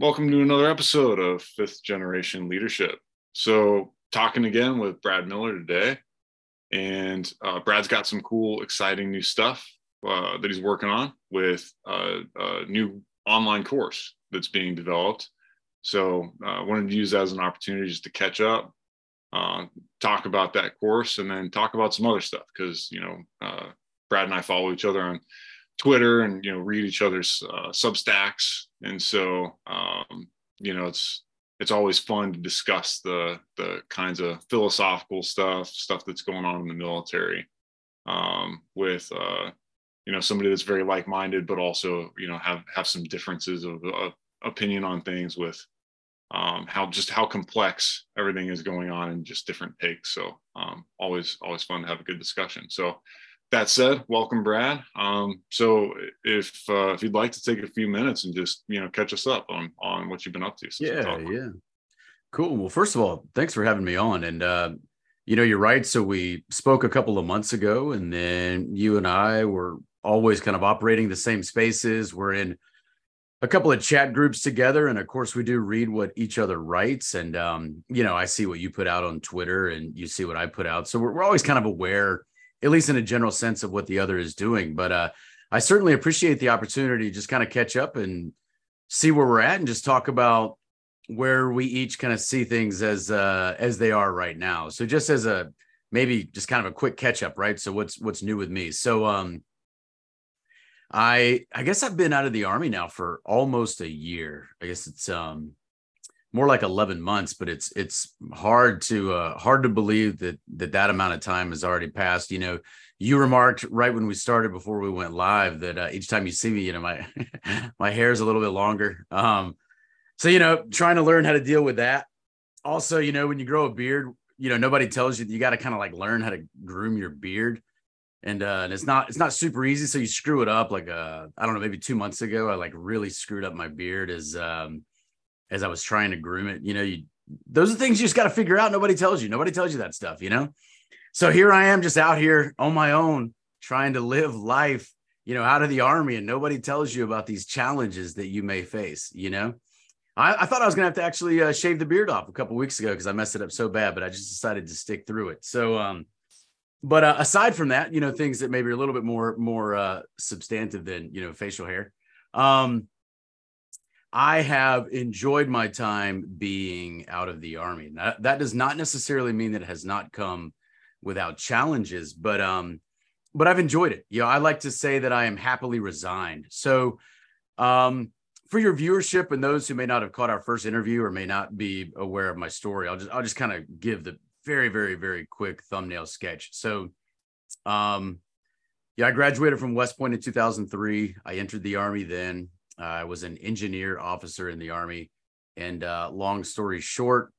Welcome to another episode of Fifth Generation Leadership. So, talking again with Brad Miller today. And uh, Brad's got some cool, exciting new stuff uh, that he's working on with uh, a new online course that's being developed. So, I uh, wanted to use that as an opportunity just to catch up, uh, talk about that course, and then talk about some other stuff because, you know, uh, Brad and I follow each other on Twitter and you know read each other's uh, Substacks, and so um, you know it's it's always fun to discuss the the kinds of philosophical stuff, stuff that's going on in the military, um, with uh, you know somebody that's very like minded, but also you know have have some differences of, of opinion on things with um, how just how complex everything is going on in just different takes. So um, always always fun to have a good discussion. So that said, welcome, Brad. Um, so if uh, if you'd like to take a few minutes and just you know catch us up on on what you've been up to. Yeah, yeah, cool. Well, first of all, thanks for having me on. And uh, you know, you're right. So we spoke a couple of months ago, and then you and I were always kind of operating the same spaces. We're in a couple of chat groups together and of course we do read what each other writes and um, you know i see what you put out on twitter and you see what i put out so we're, we're always kind of aware at least in a general sense of what the other is doing. But uh, I certainly appreciate the opportunity to just kind of catch up and see where we're at and just talk about where we each kind of see things as uh, as they are right now. So just as a maybe just kind of a quick catch up, right? So what's what's new with me? So um I I guess I've been out of the army now for almost a year. I guess it's um more like 11 months but it's it's hard to uh hard to believe that that that amount of time has already passed. You know you remarked right when we started before we went live that uh, each time you see me you know my my hair is a little bit longer. Um so you know trying to learn how to deal with that. Also you know when you grow a beard you know nobody tells you you got to kind of like learn how to groom your beard. And uh and it's not it's not super easy so you screw it up like uh i don't know maybe two months ago i like really screwed up my beard as um as I was trying to groom it. You know, you those are things you just got to figure out. Nobody tells you. Nobody tells you that stuff, you know? So here I am just out here on my own trying to live life, you know, out of the army, and nobody tells you about these challenges that you may face, you know? I, I thought I was gonna have to actually uh, shave the beard off a couple weeks ago because I messed it up so bad, but I just decided to stick through it. So um but uh, aside from that, you know, things that maybe are a little bit more more uh substantive than you know facial hair. Um I have enjoyed my time being out of the army. That, that does not necessarily mean that it has not come without challenges, but um, but I've enjoyed it. You know, I like to say that I am happily resigned. So, um, for your viewership and those who may not have caught our first interview or may not be aware of my story, I'll just I'll just kind of give the very very very quick thumbnail sketch. So, um, yeah, I graduated from West Point in 2003. I entered the army then. I was an engineer officer in the Army. And uh, long story short,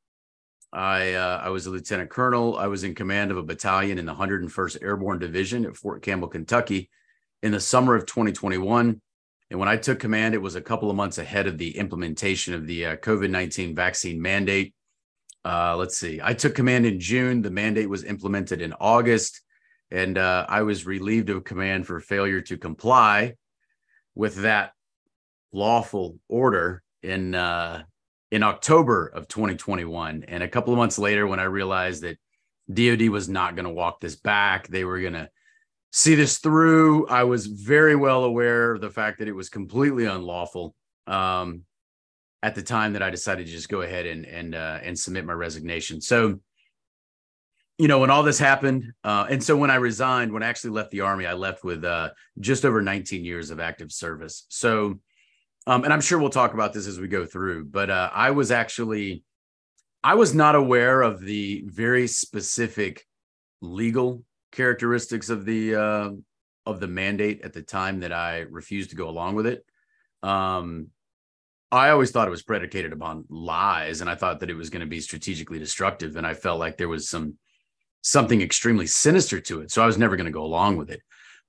I uh, I was a lieutenant colonel. I was in command of a battalion in the 101st Airborne Division at Fort Campbell, Kentucky, in the summer of 2021. And when I took command, it was a couple of months ahead of the implementation of the uh, COVID 19 vaccine mandate. Uh, let's see, I took command in June. The mandate was implemented in August, and uh, I was relieved of command for failure to comply with that lawful order in uh, in October of 2021. And a couple of months later, when I realized that DoD was not going to walk this back, they were going to see this through. I was very well aware of the fact that it was completely unlawful. Um, at the time that I decided to just go ahead and and uh, and submit my resignation. So, you know, when all this happened, uh, and so when I resigned, when I actually left the army, I left with uh, just over 19 years of active service. So, um, and I'm sure we'll talk about this as we go through, but uh, I was actually, I was not aware of the very specific legal characteristics of the uh, of the mandate at the time that I refused to go along with it. Um, I always thought it was predicated upon lies, and I thought that it was going to be strategically destructive, and I felt like there was some something extremely sinister to it, so I was never going to go along with it.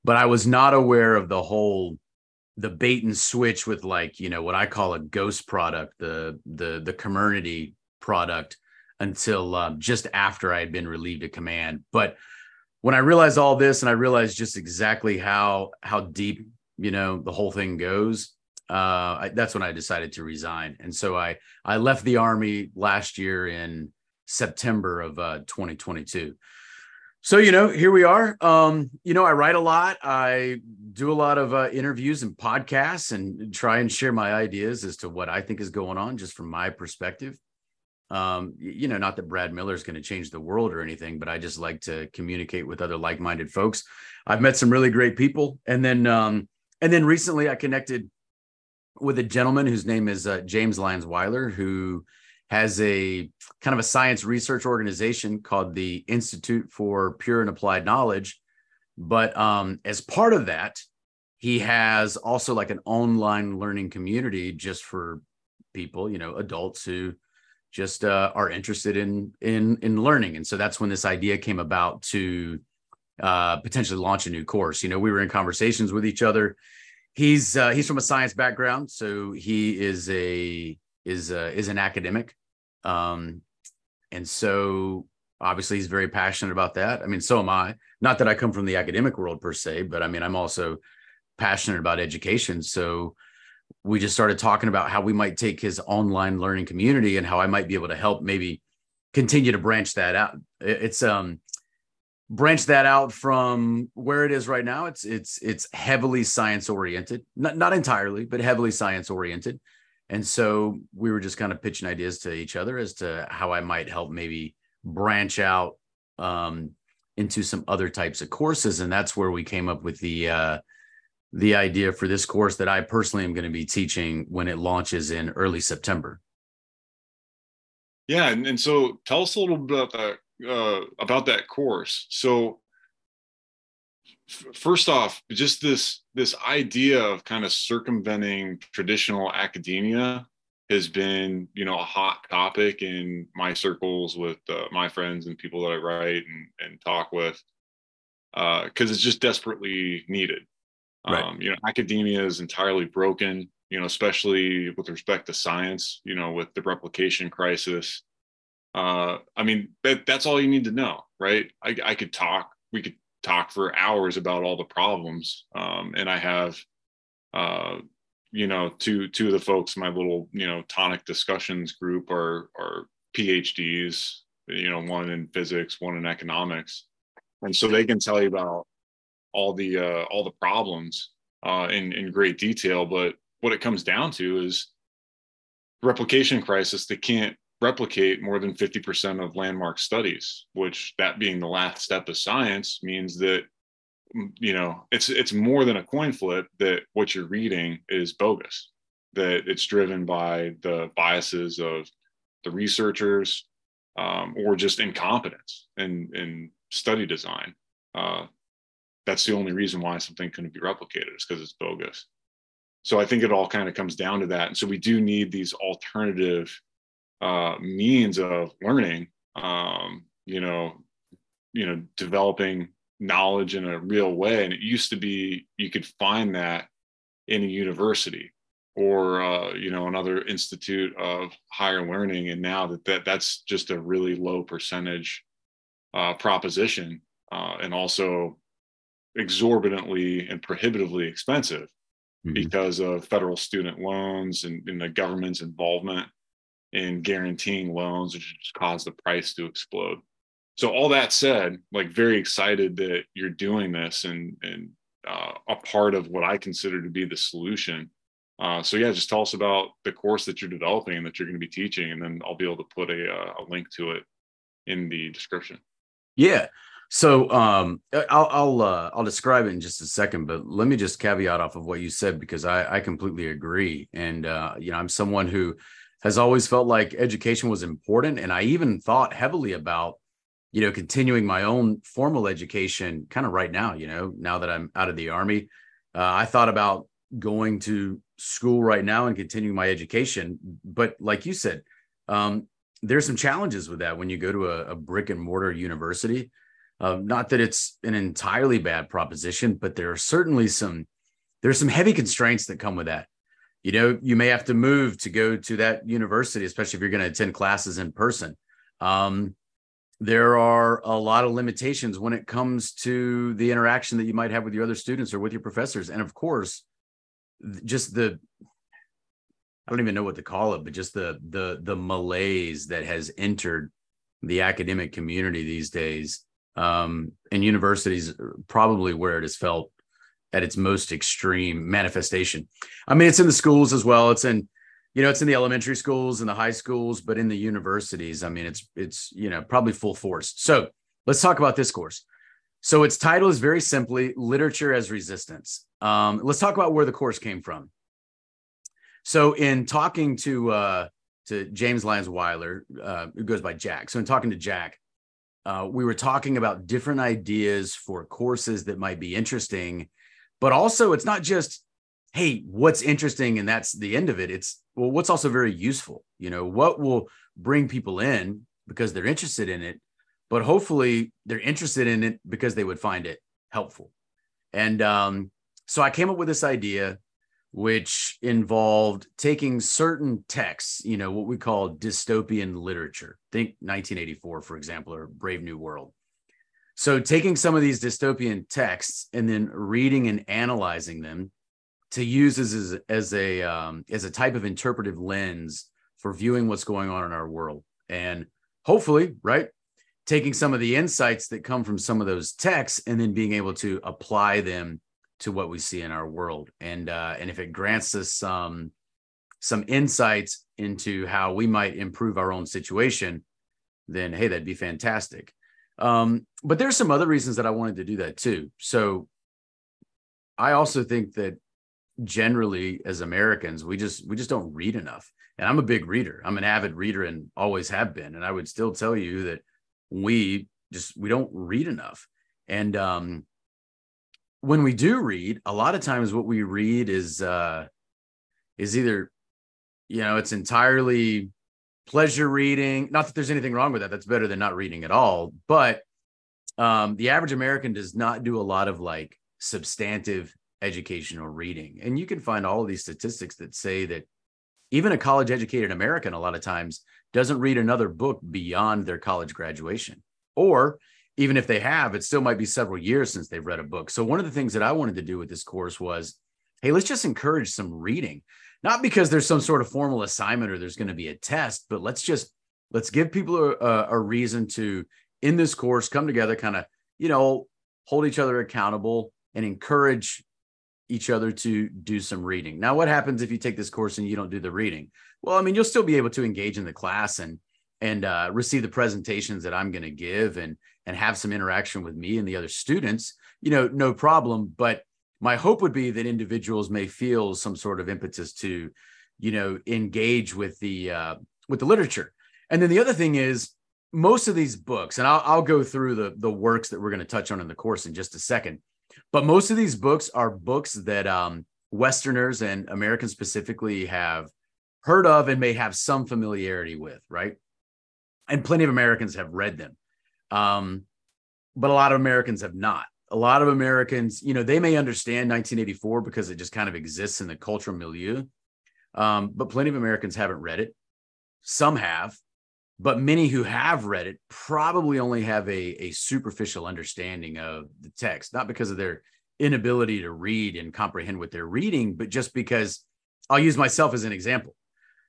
But I was not aware of the whole the bait and switch with like you know what I call a ghost product, the the the Comirnaty product, until um, just after I had been relieved of command. But when I realized all this, and I realized just exactly how how deep you know the whole thing goes, uh, I, that's when I decided to resign. And so I I left the army last year in September of uh, 2022. So you know, here we are. Um, you know, I write a lot. I do a lot of uh, interviews and podcasts, and try and share my ideas as to what I think is going on, just from my perspective. Um, you know, not that Brad Miller is going to change the world or anything, but I just like to communicate with other like-minded folks. I've met some really great people, and then um, and then recently I connected with a gentleman whose name is uh, James Lyons Weiler, who has a kind of a science research organization called the Institute for Pure and Applied Knowledge. But um, as part of that, he has also like an online learning community just for people, you know, adults who just uh, are interested in in in learning. And so that's when this idea came about to uh, potentially launch a new course. You know, we were in conversations with each other. He's uh, he's from a science background, so he is a is uh, is an academic, um, and so obviously he's very passionate about that. I mean, so am I. Not that I come from the academic world per se, but I mean, I'm also passionate about education. So we just started talking about how we might take his online learning community and how I might be able to help maybe continue to branch that out. It's um branch that out from where it is right now. It's it's it's heavily science oriented, not not entirely, but heavily science oriented. And so we were just kind of pitching ideas to each other as to how I might help maybe branch out um, into some other types of courses, and that's where we came up with the uh, the idea for this course that I personally am going to be teaching when it launches in early September. Yeah, and, and so tell us a little bit about that uh, about that course. So first off, just this this idea of kind of circumventing traditional academia has been you know a hot topic in my circles with uh, my friends and people that I write and, and talk with because uh, it's just desperately needed Right. Um, you know, academia is entirely broken, you know, especially with respect to science, you know, with the replication crisis. Uh, I mean, that, that's all you need to know, right? I, I could talk, we could talk for hours about all the problems. Um, and I have, uh, you know, two, two of the folks, my little, you know, tonic discussions group are, are PhDs, you know, one in physics, one in economics. And so they can tell you about all the uh, all the problems uh, in in great detail. But what it comes down to is replication crisis. They can't replicate more than 50% of landmark studies, which that being the last step of science means that mm, you know it's it's more than a coin flip that what you're reading is bogus that it's driven by the biases of the researchers um, or just incompetence in in study design uh, that's the only reason why something couldn't be replicated is because it's bogus. So I think it all kind of comes down to that. And so we do need these alternative uh, means of learning. Um, you know, you know, developing knowledge in a real way. And it used to be you could find that in a university or uh, you know another institute of higher learning. And now that, that that's just a really low percentage uh, proposition. Uh, and also exorbitantly and prohibitively expensive mm-hmm. because of federal student loans and, and, the government's involvement in guaranteeing loans, which just caused the price to explode. So all that said, like very excited that you're doing this and and uh, a part of what I consider to be the solution. Uh, so yeah, just tell us about the course that you're developing and that you're going to be teaching, and then I'll be able to put a, uh, a link to it in the description. Yeah. So um, I'll I'll uh, I'll describe it in just a second, but let me just caveat off of what you said because I I completely agree, and uh, you know I'm someone who has always felt like education was important, and I even thought heavily about you know continuing my own formal education kind of right now. You know now that I'm out of the army, uh, I thought about going to school right now and continuing my education, but like you said, um, there's some challenges with that when you go to a, a brick and mortar university uh, not that it's an entirely bad proposition, but there are certainly some there's some heavy constraints that come with that. You know, you may have to move to go to that university, especially if you're going to attend classes in person. Um, there are a lot of limitations when it comes to the interaction that you might have with your other students or with your professors, and of course, just the I don't even know what to call it, but just the the the malaise that has entered the academic community these days. Um, and universities probably where it is felt at its most extreme manifestation. I mean, it's in the schools as well. It's in, you know, it's in the elementary schools and the high schools, but in the universities, I mean, it's it's you know probably full force. So let's talk about this course. So its title is very simply "Literature as Resistance." Um, let's talk about where the course came from. So in talking to uh, to James Lyons Weiler, uh, who goes by Jack. So in talking to Jack, uh, we were talking about different ideas for courses that might be interesting, but also it's not just hey what's interesting and that's the end of it it's well what's also very useful you know what will bring people in because they're interested in it but hopefully they're interested in it because they would find it helpful and um, so i came up with this idea which involved taking certain texts, you know, what we call dystopian literature. Think 1984, for example, or Brave New World. So, taking some of these dystopian texts and then reading and analyzing them to use as, as a um, as a type of interpretive lens for viewing what's going on in our world, and hopefully, right, taking some of the insights that come from some of those texts and then being able to apply them to what we see in our world. And uh, and if it grants us some some insights into how we might improve our own situation then hey that'd be fantastic um, but there's some other reasons that i wanted to do that too. So i also think that generally as americans we just we just don't read enough. And i'm a big reader. I'm an avid reader and always have been. And i would still tell you that we just we don't read enough. And um when we do read, a lot of times what we read is uh is either you know, it's entirely pleasure reading. Not that there's anything wrong with that. That's better than not reading at all, but um the average American does not do a lot of like substantive educational reading. And you can find all of these statistics that say that even a college educated American a lot of times doesn't read another book beyond their college graduation. Or even if they have, it still might be several years since they've read a book. So one of the things that I wanted to do with this course was, hey, let's just encourage some reading. Not because there's some sort of formal assignment or there's going to be a test, but let's just let's give people a, a reason to in this course come together, kind of you know hold each other accountable and encourage each other to do some reading. Now, what happens if you take this course and you don't do the reading? Well, I mean, you'll still be able to engage in the class and and uh, receive the presentations that I'm going to give and and have some interaction with me and the other students, you know, no problem. But my hope would be that individuals may feel some sort of impetus to, you know, engage with the uh, with the literature. And then the other thing is most of these books, and I'll, I'll go through the the works that we're going to touch on in the course in just a second. But most of these books are books that um, Westerners and Americans specifically have heard of and may have some familiarity with, right? and plenty of Americans have read them. Um, but a lot of Americans have not. A lot of Americans, you know, they may understand 1984 because it just kind of exists in the cultural milieu. Um, but plenty of Americans haven't read it. Some have, but many who have read it probably only have a, a superficial understanding of the text, not because of their inability to read and comprehend what they're reading, but just because I'll use myself as an example.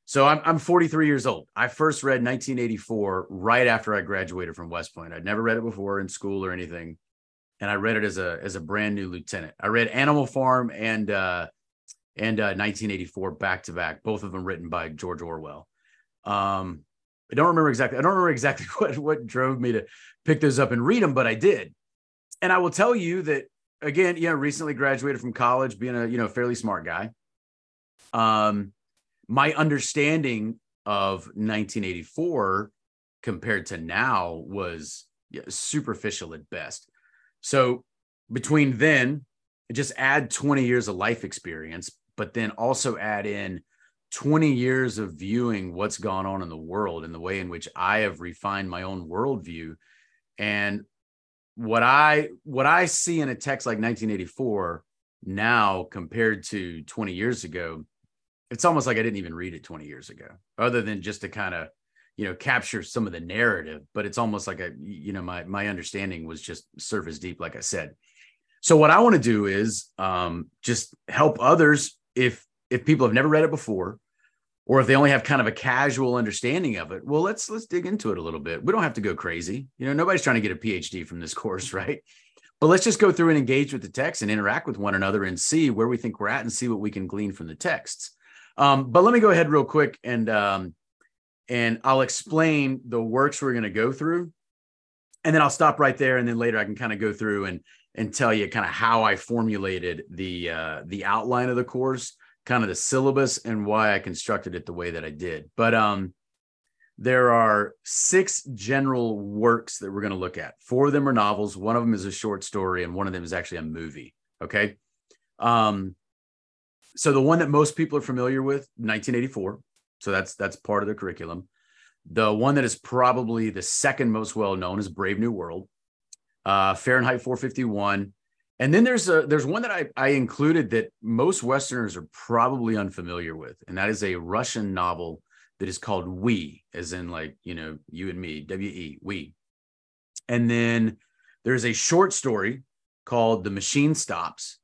So I'm, I'm 43 years old. I first read 1984 right after I graduated from West Point. I'd never read it before in school or anything, and I read it as a as a brand new lieutenant. I read Animal Farm and uh, and uh, 1984 back to back, both of them written by George Orwell. Um, I don't remember exactly. I don't remember exactly what what drove me to pick those up and read them, but I did. And I will tell you that again, know, recently graduated from college, being a you know fairly smart guy. Um, my understanding of 1984 compared to now was superficial at best. So between then, just add 20 years of life experience, but then also add in 20 years of viewing what's gone on in the world and the way in which I have refined my own worldview. And what I what I see in a text like 1984 now compared to 20 years ago it's almost like I didn't even read it 20 years ago, other than just to kind of, you know, capture some of the narrative. But it's almost like a, you know, my my understanding was just surface deep, like I said. So what I want to do is um, just help others if if people have never read it before, or if they only have kind of a casual understanding of it well let's let's dig into it a little bit we don't have to go crazy you know nobody's trying to get a phd from this course right but let's just go through and engage with the text and interact with one another and see where we think we're at and see what we can glean from the texts um, but let me go ahead real quick and um, and i'll explain the works we're going to go through and then i'll stop right there and then later i can kind of go through and and tell you kind of how i formulated the uh, the outline of the course kind of the syllabus and why I constructed it the way that I did. But um, there are six general works that we're going to look at. Four of them are novels. One of them is a short story, and one of them is actually a movie. Okay. Um, so the one that most people are familiar with, 1984. So that's that's part of the curriculum. The one that is probably the second most well known is Brave New World. Uh, Fahrenheit 451 and then there's a there's one that I, I included that most Westerners are probably unfamiliar with, and that is a Russian novel that is called We, as in like you know you and me, W E We. And then there's a short story called The Machine Stops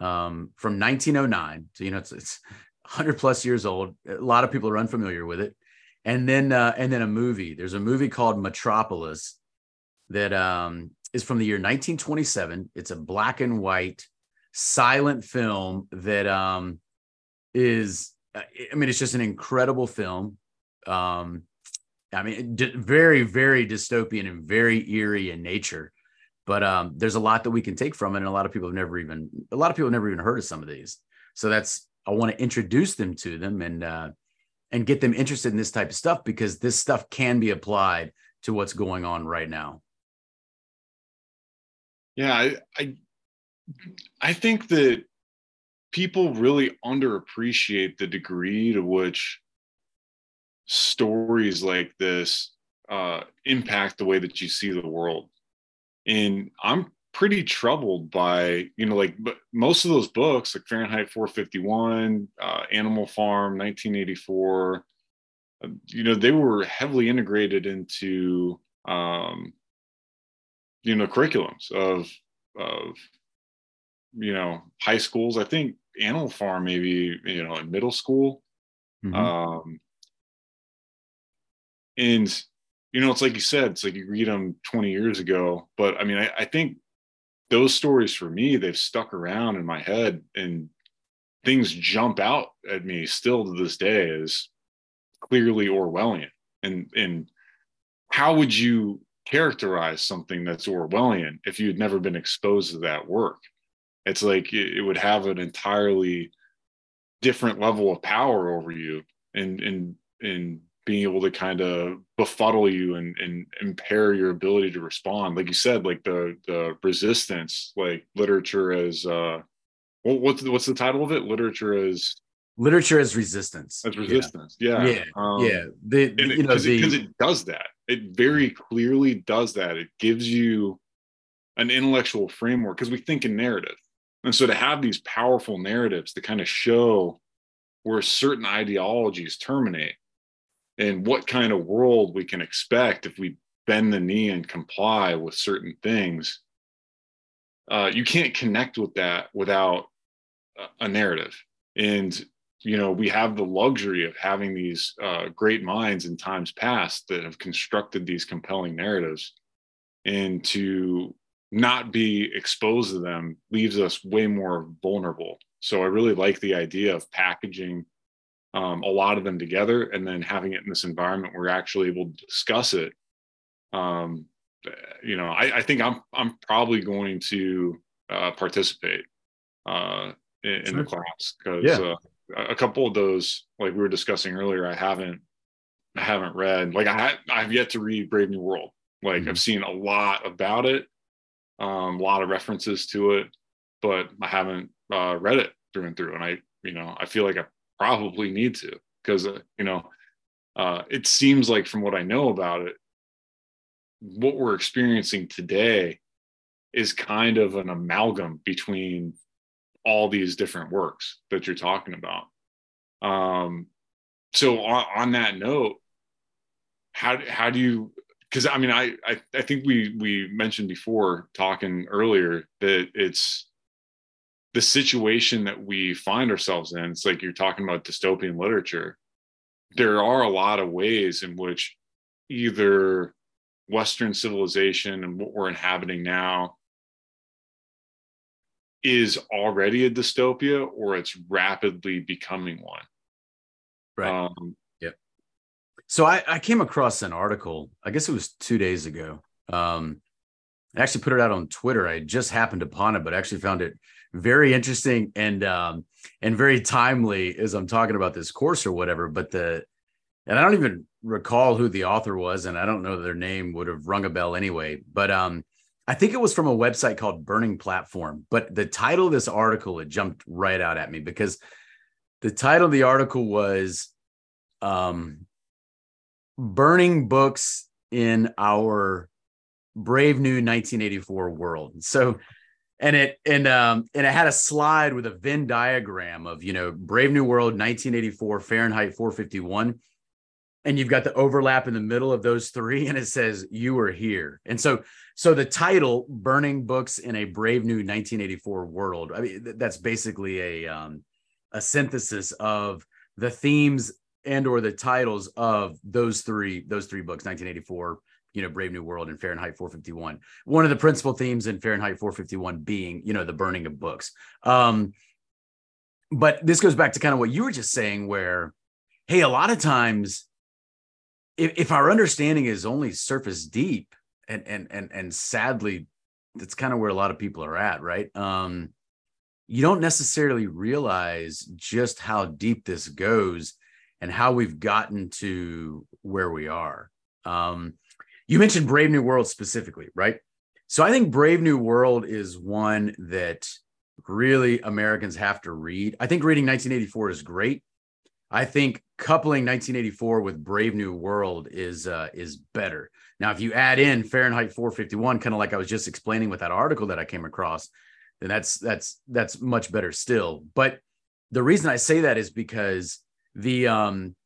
um, from 1909. So you know it's, it's 100 plus years old. A lot of people are unfamiliar with it. And then uh, and then a movie. There's a movie called Metropolis that um, is from the year 1927. It's a black and white silent film that um, is, uh, I mean, it's just an incredible film. Um, I mean, very, very dystopian and very eerie in nature. But um, there's a lot that we can take from it, and a lot of people have never even a lot of people have never even heard of some of these. So that's I want to introduce them to them and uh, and get them interested in this type of stuff because this stuff can be applied to what's going on right now. Yeah, I, I I think that people really underappreciate the degree to which stories like this uh, impact the way that you see the world. And I'm pretty troubled by, you know, like but most of those books, like Fahrenheit 451, uh, Animal Farm, 1984, uh, you know, they were heavily integrated into um, you know curriculums of of you know high schools i think animal farm maybe you know in middle school mm-hmm. um and you know it's like you said it's like you read them 20 years ago but i mean I, I think those stories for me they've stuck around in my head and things jump out at me still to this day as clearly orwellian and and how would you characterize something that's Orwellian if you had never been exposed to that work. It's like it, it would have an entirely different level of power over you and and and being able to kind of befuddle you and, and impair your ability to respond. Like you said, like the the resistance, like literature as uh what's the, what's the title of it? Literature as literature as resistance. As resistance, yeah, yeah, yeah. Um, yeah. The, you know, because it, it, does that it very clearly does that. It gives you an intellectual framework because we think in narrative. And so to have these powerful narratives to kind of show where certain ideologies terminate and what kind of world we can expect if we bend the knee and comply with certain things, uh, you can't connect with that without a narrative. And you know we have the luxury of having these uh, great minds in times past that have constructed these compelling narratives and to not be exposed to them leaves us way more vulnerable so i really like the idea of packaging um, a lot of them together and then having it in this environment where we're actually able to discuss it um, you know I, I, think i'm i'm probably going to uh, participate uh, in, sure. in, the class because yeah. uh, a couple of those, like we were discussing earlier, I haven't I haven't read. Like I I've yet to read Brave New World. Like mm-hmm. I've seen a lot about it, um, a lot of references to it, but I haven't uh, read it through and through. And I, you know, I feel like I probably need to because uh, you know, uh, it seems like from what I know about it, what we're experiencing today is kind of an amalgam between all these different works that you're talking about. Um, so on, on that note, how how do you? Because I mean, I, I I think we we mentioned before talking earlier that it's the situation that we find ourselves in. It's like you're talking about dystopian literature. there are a lot of ways in which either Western civilization and what we're inhabiting now is already a dystopia or it's rapidly becoming one. Right. Um, yep. So I, I came across an article, I guess it was two days ago. Um, I actually put it out on Twitter. I just happened upon it, but I actually found it very interesting and um, and very timely as I'm talking about this course or whatever. But the and I don't even recall who the author was, and I don't know their name would have rung a bell anyway. But um, I think it was from a website called Burning Platform. But the title of this article it jumped right out at me because the title of the article was um, "Burning Books in Our Brave New 1984 World." So and it and um and it had a slide with a Venn diagram of you know Brave New World 1984 Fahrenheit 451 and you've got the overlap in the middle of those three and it says you are here. And so so the title burning books in a brave new 1984 world i mean that's basically a um a synthesis of the themes and or the titles of those three those three books 1984 you know brave new world and fahrenheit 451 one of the principal themes in fahrenheit 451 being you know the burning of books. Um but this goes back to kind of what you were just saying where hey a lot of times if, if our understanding is only surface deep and and and and sadly that's kind of where a lot of people are at right? Um you don't necessarily realize just how deep this goes and how we've gotten to where we are. Um you mentioned brave new world specifically right so i think brave new world is one that really americans have to read i think reading 1984 is great I think coupling 1984 with Brave New World is uh, is better. Now, if you add in Fahrenheit 451, kind of like I was just explaining with that article that I came across, then that's that's that's much better still. But the reason I say that is because the um,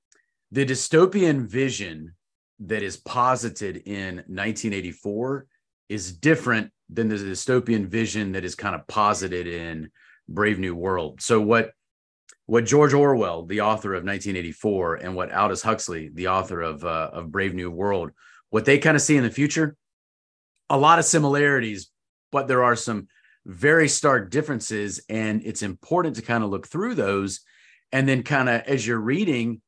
the dystopian vision that is posited in 1984 is different than the dystopian vision that is kind of posited in Brave New World. So what what George Orwell, the author of 1984, and what Aldous Huxley, the author of uh, of Brave New World, what they kind of see in the future, a lot of similarities, but there are some very stark differences, and it's important to kind of look through those, and then kind of as you're reading,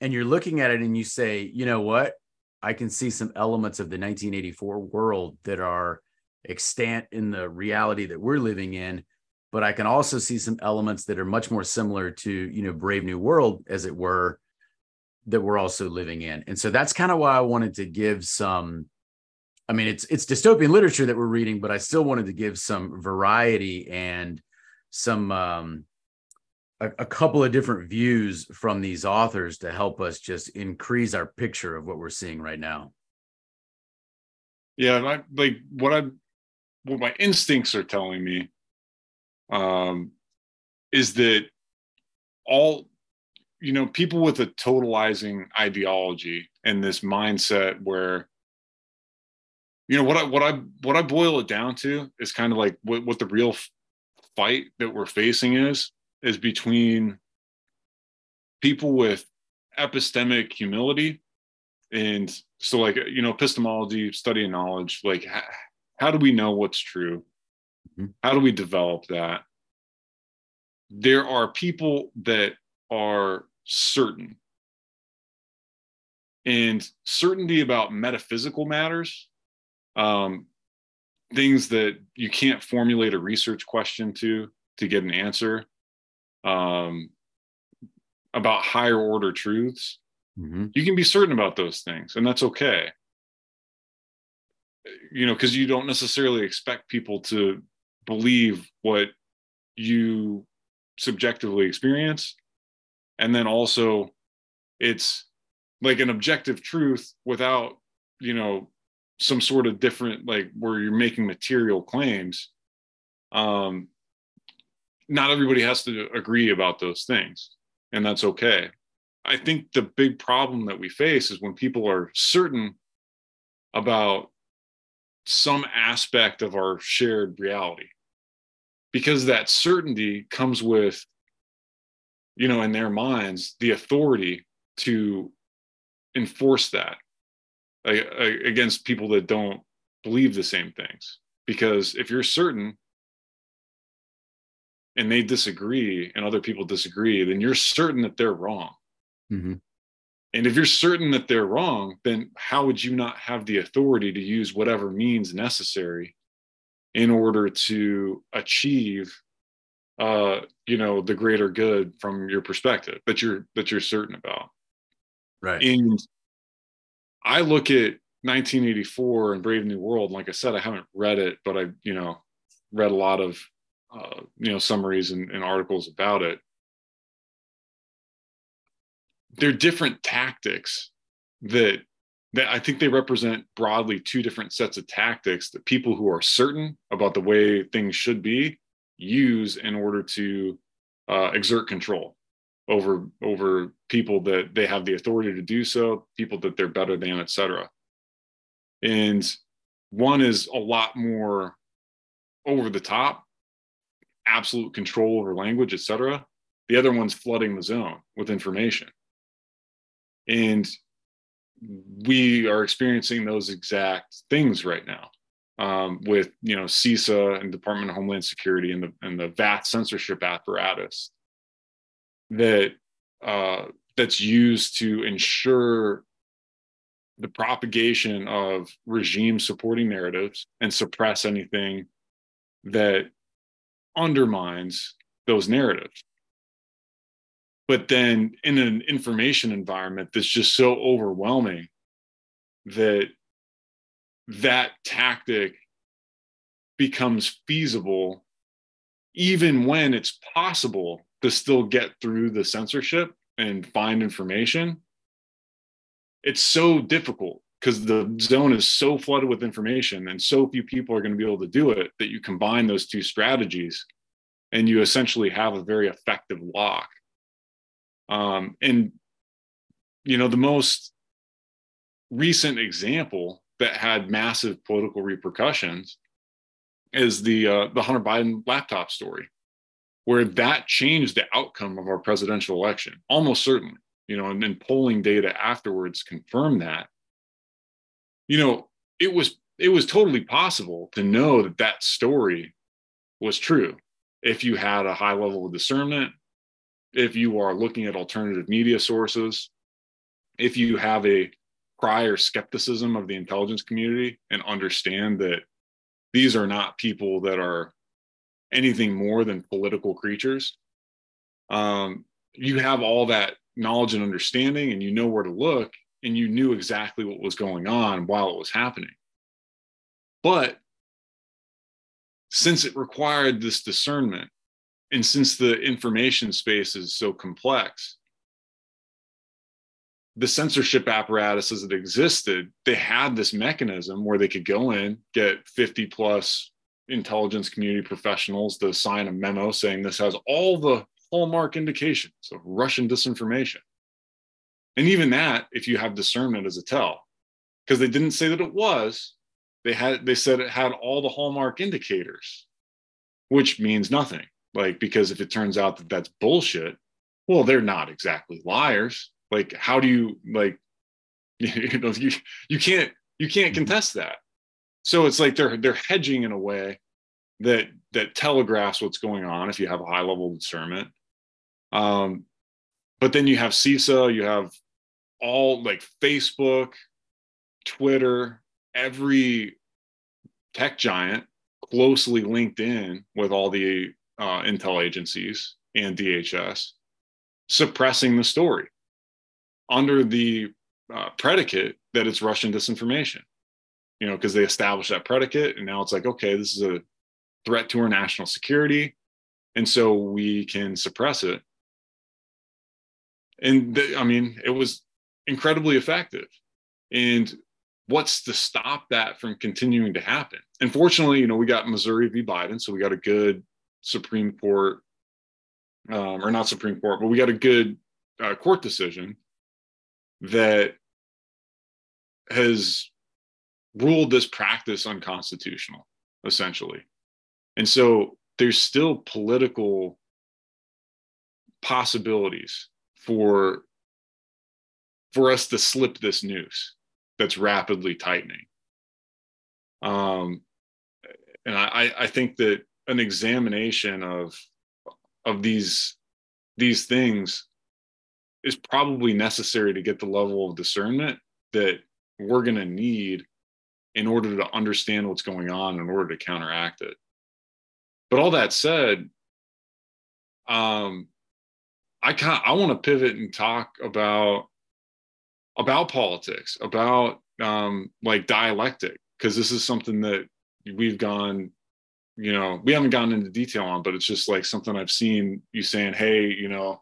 and you're looking at it, and you say, you know what, I can see some elements of the 1984 world that are extant in the reality that we're living in but I can also see some elements that are much more similar to, you know, Brave New World, as it were, that we're also living in. And so that's kind of why I wanted to give some. I mean, it's it's dystopian literature that we're reading, but I still wanted to give some variety and some um, a, a couple of different views from these authors to help us just increase our picture of what we're seeing right now. Yeah, I, like what I what my instincts are telling me um, is that all you know people with a totalizing ideology and this mindset where you know what I what I what I boil it down to is kind of like what, what the real fight that we're facing is is between people with epistemic humility and so like you know epistemology study and knowledge like how, how do we know what's true Mm-hmm. How do we develop that? There are people that are certain. And certainty about metaphysical matters, um, things that you can't formulate a research question to to get an answer, um, about higher order truths. Mm-hmm. You can be certain about those things, and that's okay. You know, because you don't necessarily expect people to believe what you subjectively experience and then also it's like an objective truth without you know some sort of different like where you're making material claims um not everybody has to agree about those things and that's okay i think the big problem that we face is when people are certain about some aspect of our shared reality because that certainty comes with you know in their minds the authority to enforce that against people that don't believe the same things. Because if you're certain and they disagree and other people disagree, then you're certain that they're wrong. Mm-hmm. And if you're certain that they're wrong, then how would you not have the authority to use whatever means necessary in order to achieve uh you know the greater good from your perspective that you're that you're certain about right and i look at 1984 and brave new world like i said i haven't read it but i you know read a lot of uh, you know summaries and, and articles about it they're different tactics that that I think they represent broadly two different sets of tactics that people who are certain about the way things should be use in order to uh, exert control over over people that they have the authority to do so, people that they're better than, etc. And one is a lot more over the top, absolute control over language, etc. The other one's flooding the zone with information. And we are experiencing those exact things right now um, with you know CISA and Department of Homeland Security and the and the vast censorship apparatus that uh, that's used to ensure the propagation of regime supporting narratives and suppress anything that undermines those narratives. But then in an information environment that's just so overwhelming that that tactic becomes feasible even when it's possible to still get through the censorship and find information it's so difficult because the zone is so flooded with information and so few people are going to be able to do it that you combine those two strategies and you essentially have a very effective lock um, and you know, the most recent example that had massive political repercussions is the uh, the Hunter Biden laptop story, where that changed the outcome of our presidential election almost certainly. You know, and then polling data afterwards confirmed that. You know, it was it was totally possible to know that that story was true. If you had a high level of discernment if you are looking at alternative media sources, if you have a prior skepticism of the intelligence community and understand that these are not people that are anything more than political creatures, um, you have all that knowledge and understanding and you know where to look and you knew exactly what was going on while it was happening. But since it required this discernment and since the information space is so complex the censorship apparatus as it existed they had this mechanism where they could go in get 50 plus intelligence community professionals to sign a memo saying this has all the hallmark indications of russian disinformation and even that if you have discernment as a tell. Because they didn't say that it was. They had they said it had all the hallmark indicators which means nothing. Like because if it turns out that that's bullshit well they're not exactly liars. Like how do you like you know you you can't you can't mm-hmm. contest that. So it's like they're they're hedging in a way that that telegraphs what's going on if you have a high level discernment. Um but then you have CISA you have all like Facebook Twitter every tech giant closely linked in with all the uh, intel agencies and DHS suppressing the story under the uh, predicate that it's Russian disinformation. You know, because they established that predicate, and now it's like, okay, this is a threat to our national security, and so we can suppress it. And I mean, it was incredibly effective. And what's to stop that from continuing to happen? Unfortunately, you know, we got Missouri v. Biden, so we got a good Supreme Court, um, or not Supreme Court, but we got a good uh, court decision that has ruled this practice unconstitutional, essentially. And so there's still political possibilities for for us to slip this noose that's rapidly tightening. Um, and I, I think that an examination of of these these things is probably necessary to get the level of discernment that we're going to need in order to understand what's going on in order to counteract it but all that said um i kind i want to pivot and talk about about politics about um like dialectic because this is something that we've gone you know we haven't gotten into detail on but it's just like something i've seen you saying hey you know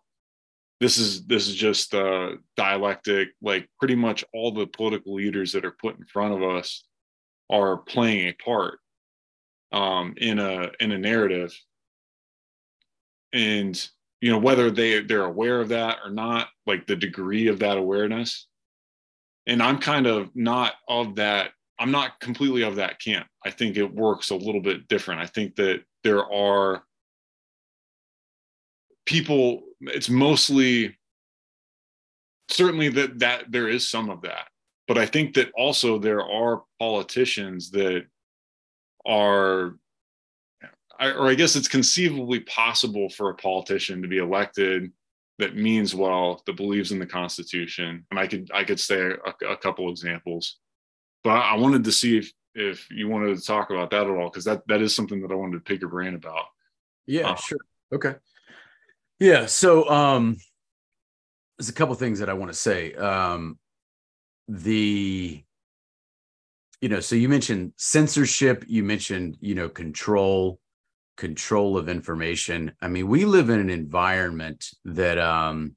this is this is just uh, dialectic. Like pretty much all the political leaders that are put in front of us are playing a part um, in a in a narrative, and you know whether they they're aware of that or not, like the degree of that awareness. And I'm kind of not of that. I'm not completely of that camp. I think it works a little bit different. I think that there are people it's mostly certainly that that there is some of that but i think that also there are politicians that are or i guess it's conceivably possible for a politician to be elected that means well that believes in the constitution. And i could i could say a, a couple examples. But i wanted to see if if you wanted to talk about that at all because that that is something that i wanted to pick your brain about. Yeah uh, sure. Okay. Yeah. So um there's a couple things that I want to say. Um the you know, so you mentioned censorship, you mentioned, you know, control, control of information. I mean, we live in an environment that um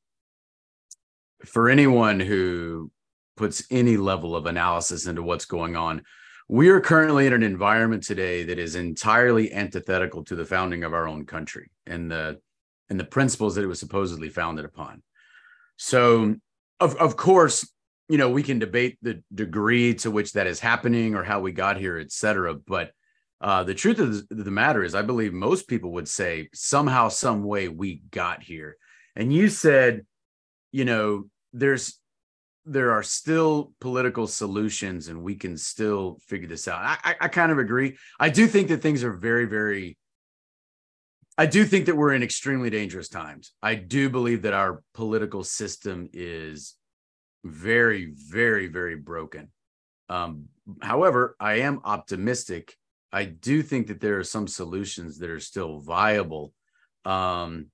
for anyone who puts any level of analysis into what's going on, we are currently in an environment today that is entirely antithetical to the founding of our own country and the and the principles that it was supposedly founded upon. So, of, of course, you know, we can debate the degree to which that is happening or how we got here, et cetera. But uh, the truth of the, matter is, I believe most people would say somehow, some way we got here. And you said, you know, there's there are still political solutions and we can still figure this out. I, I, I kind of agree. I do think that things are very, very I do think that we're in extremely dangerous times. I do believe that our political system is very, very, very broken. Um, however, I am optimistic. I do think that there are some solutions that are still viable. Um,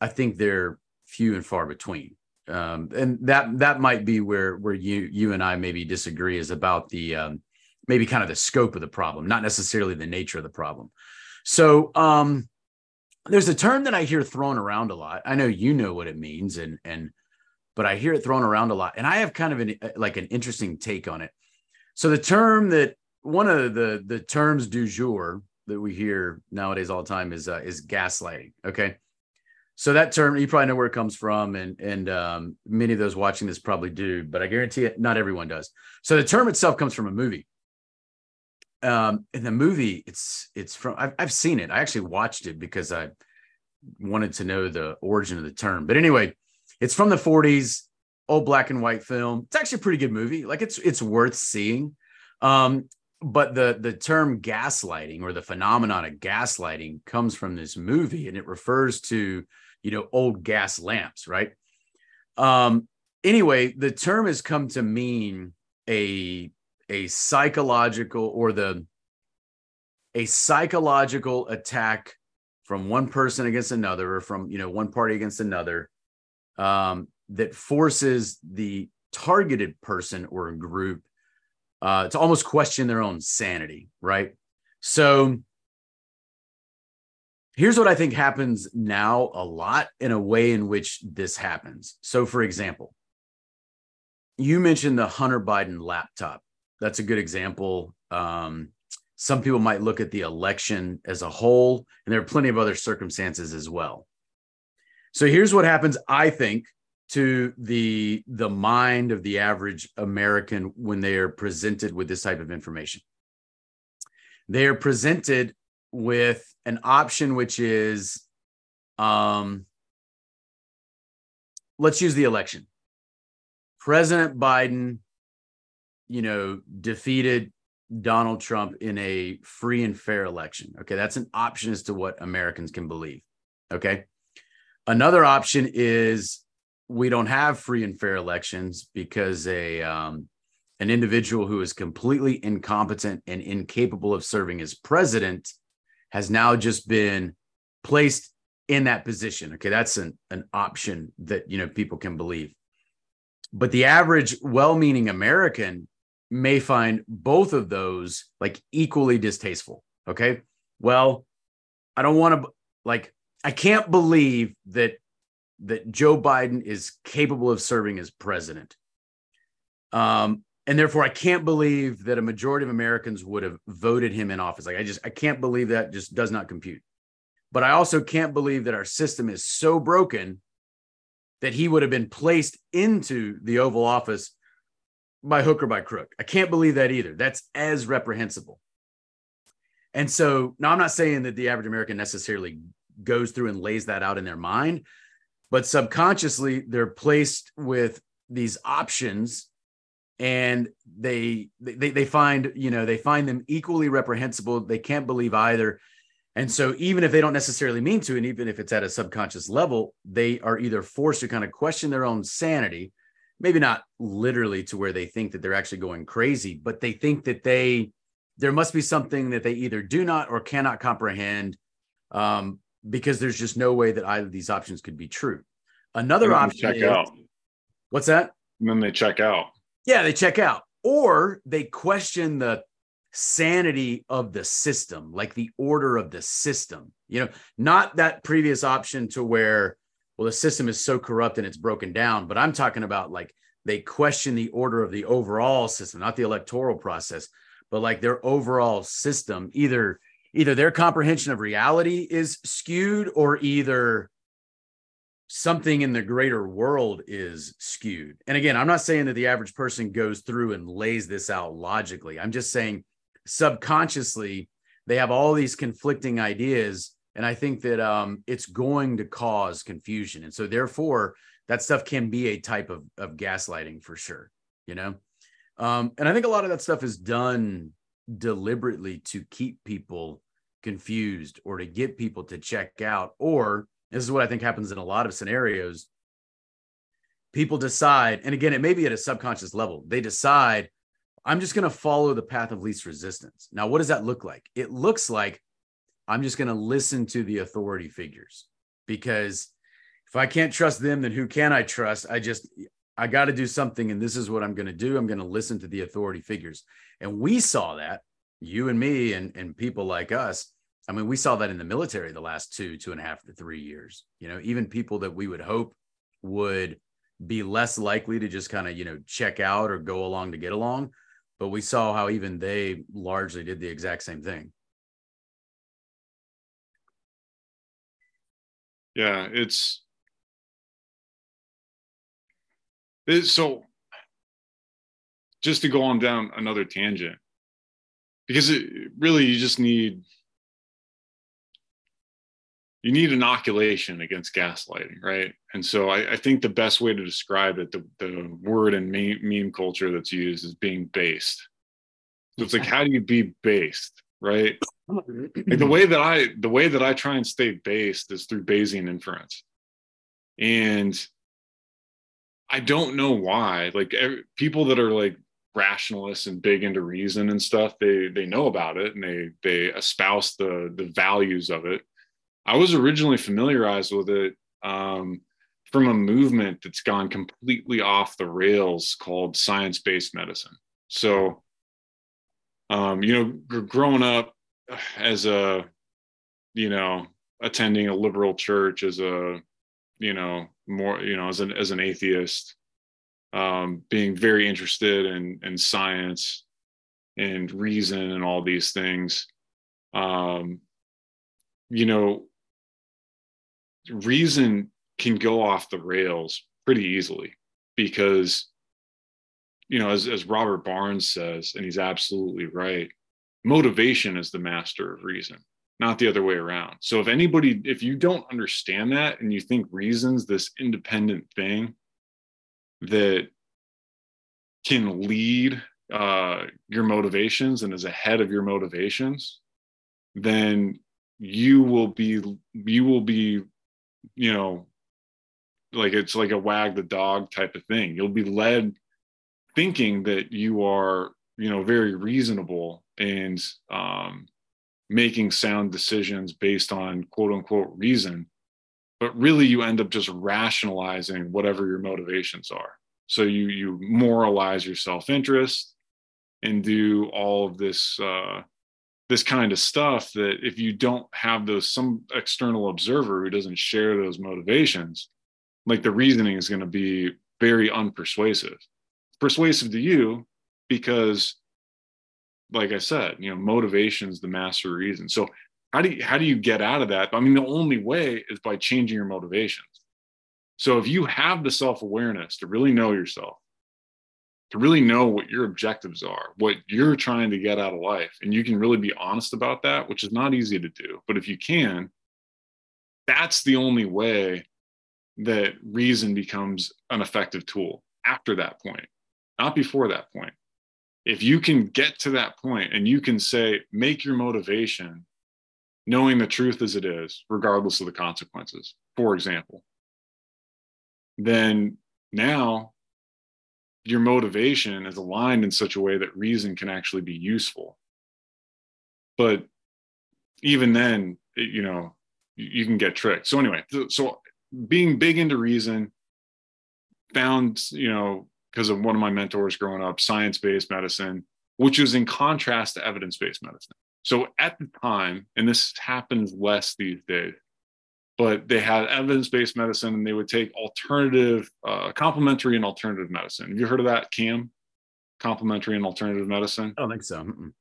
I think they're few and far between. Um, and that that might be where where you you and I maybe disagree is about the um, maybe kind of the scope of the problem, not necessarily the nature of the problem. So um, there's a term that I hear thrown around a lot. I know you know what it means, and and but I hear it thrown around a lot, and I have kind of an like an interesting take on it. So the term that one of the the terms du jour that we hear nowadays all the time is uh, is gaslighting. Okay, so that term you probably know where it comes from, and and um, many of those watching this probably do, but I guarantee it, not everyone does. So the term itself comes from a movie. Um in the movie it's it's from I've, I've seen it. I actually watched it because i wanted to know the origin of the term. But anyway it's from the 40s old black and white film. It's actually a pretty good movie. Like it's it's worth seeing. Um but the the term gaslighting or the phenomenon of gaslighting comes from this movie and it refers to you know old gas lamps right? Um anyway the term has come to mean a a psychological or the a psychological attack from one person against another or from you know one party against another um, that forces the targeted person or group uh, to almost question their own sanity right so here's what i think happens now a lot in a way in which this happens so for example you mentioned the hunter biden laptop that's a good example. Um, some people might look at the election as a whole, and there are plenty of other circumstances as well. So here's what happens, I think, to the the mind of the average American when they are presented with this type of information. They are presented with an option which is um let's use the election President Biden, you know, defeated Donald Trump in a free and fair election. Okay. That's an option as to what Americans can believe. Okay. Another option is we don't have free and fair elections because a um, an individual who is completely incompetent and incapable of serving as president has now just been placed in that position. Okay, that's an, an option that you know people can believe. But the average well-meaning American may find both of those like equally distasteful. Okay. Well, I don't want to like I can't believe that that Joe Biden is capable of serving as president. Um, and therefore I can't believe that a majority of Americans would have voted him in office. Like I just I can't believe that just does not compute. But I also can't believe that our system is so broken that he would have been placed into the Oval Office by hook or by crook. I can't believe that either. That's as reprehensible. And so now I'm not saying that the average American necessarily goes through and lays that out in their mind, but subconsciously they're placed with these options and they they they find you know they find them equally reprehensible. They can't believe either. And so even if they don't necessarily mean to and even if it's at a subconscious level they are either forced to kind of question their own sanity maybe not literally to where they think that they're actually going crazy, but they think that they there must be something that they either do not or cannot comprehend um, because there's just no way that either of these options could be true. Another option check is, out. What's that? And then they check out. Yeah, they check out, or they question the sanity of the system, like the order of the system. You know, not that previous option to where well, the system is so corrupt and it's broken down. But I'm talking about like they question the order of the overall system, not the electoral process, but like their overall system. Either either their comprehension of reality is skewed, or either something in the greater world is skewed. And again, I'm not saying that the average person goes through and lays this out logically. I'm just saying subconsciously they have all these conflicting ideas and I think that um, it's going to cause confusion. And so, therefore, that stuff can be a type of, of gaslighting for sure, you know? Um, and I think a lot of that stuff is done deliberately to keep people confused or to get people to check out. Or this is what I think happens in a lot of scenarios. People decide, and again, it may be at a subconscious level, they decide, I'm just going to follow the path of least resistance. Now, what does that look like? It looks like I'm just going to listen to the authority figures because if I can't trust them, then who can I trust? I just, I got to do something. And this is what I'm going to do. I'm going to listen to the authority figures. And we saw that, you and me, and, and people like us. I mean, we saw that in the military the last two, two and a half to three years. You know, even people that we would hope would be less likely to just kind of, you know, check out or go along to get along. But we saw how even they largely did the exact same thing. yeah it's it's so just to go on down another tangent because it really you just need you need inoculation against gaslighting right and so i, I think the best way to describe it the, the word and meme, meme culture that's used is being based so it's like how do you be based right like the way that I the way that I try and stay based is through Bayesian inference. And I don't know why. Like every, people that are like rationalists and big into reason and stuff, they they know about it and they they espouse the the values of it. I was originally familiarized with it um, from a movement that's gone completely off the rails called science-based medicine. So, um, you know, growing up, as a you know attending a liberal church as a you know more you know as an as an atheist um, being very interested in in science and reason and all these things um, you know reason can go off the rails pretty easily because you know as, as robert barnes says and he's absolutely right motivation is the master of reason not the other way around. So if anybody if you don't understand that and you think reason's this independent thing that can lead uh, your motivations and is ahead of your motivations, then you will be you will be you know like it's like a wag the dog type of thing. You'll be led thinking that you are you know very reasonable and um, making sound decisions based on quote unquote reason but really you end up just rationalizing whatever your motivations are. So you you moralize your self-interest and do all of this uh, this kind of stuff that if you don't have those some external observer who doesn't share those motivations like the reasoning is going to be very unpersuasive. Persuasive to you because like i said you know motivation is the master reason. So how do you how do you get out of that? I mean the only way is by changing your motivations. So if you have the self-awareness to really know yourself to really know what your objectives are, what you're trying to get out of life. And you can really be honest about that, which is not easy to do. But if you can, that's the only way that reason becomes an effective tool after that point, not before that point. If you can get to that point and you can say, make your motivation knowing the truth as it is, regardless of the consequences, for example, then now your motivation is aligned in such a way that reason can actually be useful. But even then, it, you know, you, you can get tricked. So anyway, th- so being big into reason, found you know because of one of my mentors growing up, science-based medicine, which was in contrast to evidence-based medicine. So at the time, and this happens less these days, but they had evidence-based medicine and they would take alternative uh, complementary and alternative medicine. Have you heard of that cam? Complementary and alternative medicine? I don't think so Mm-mm.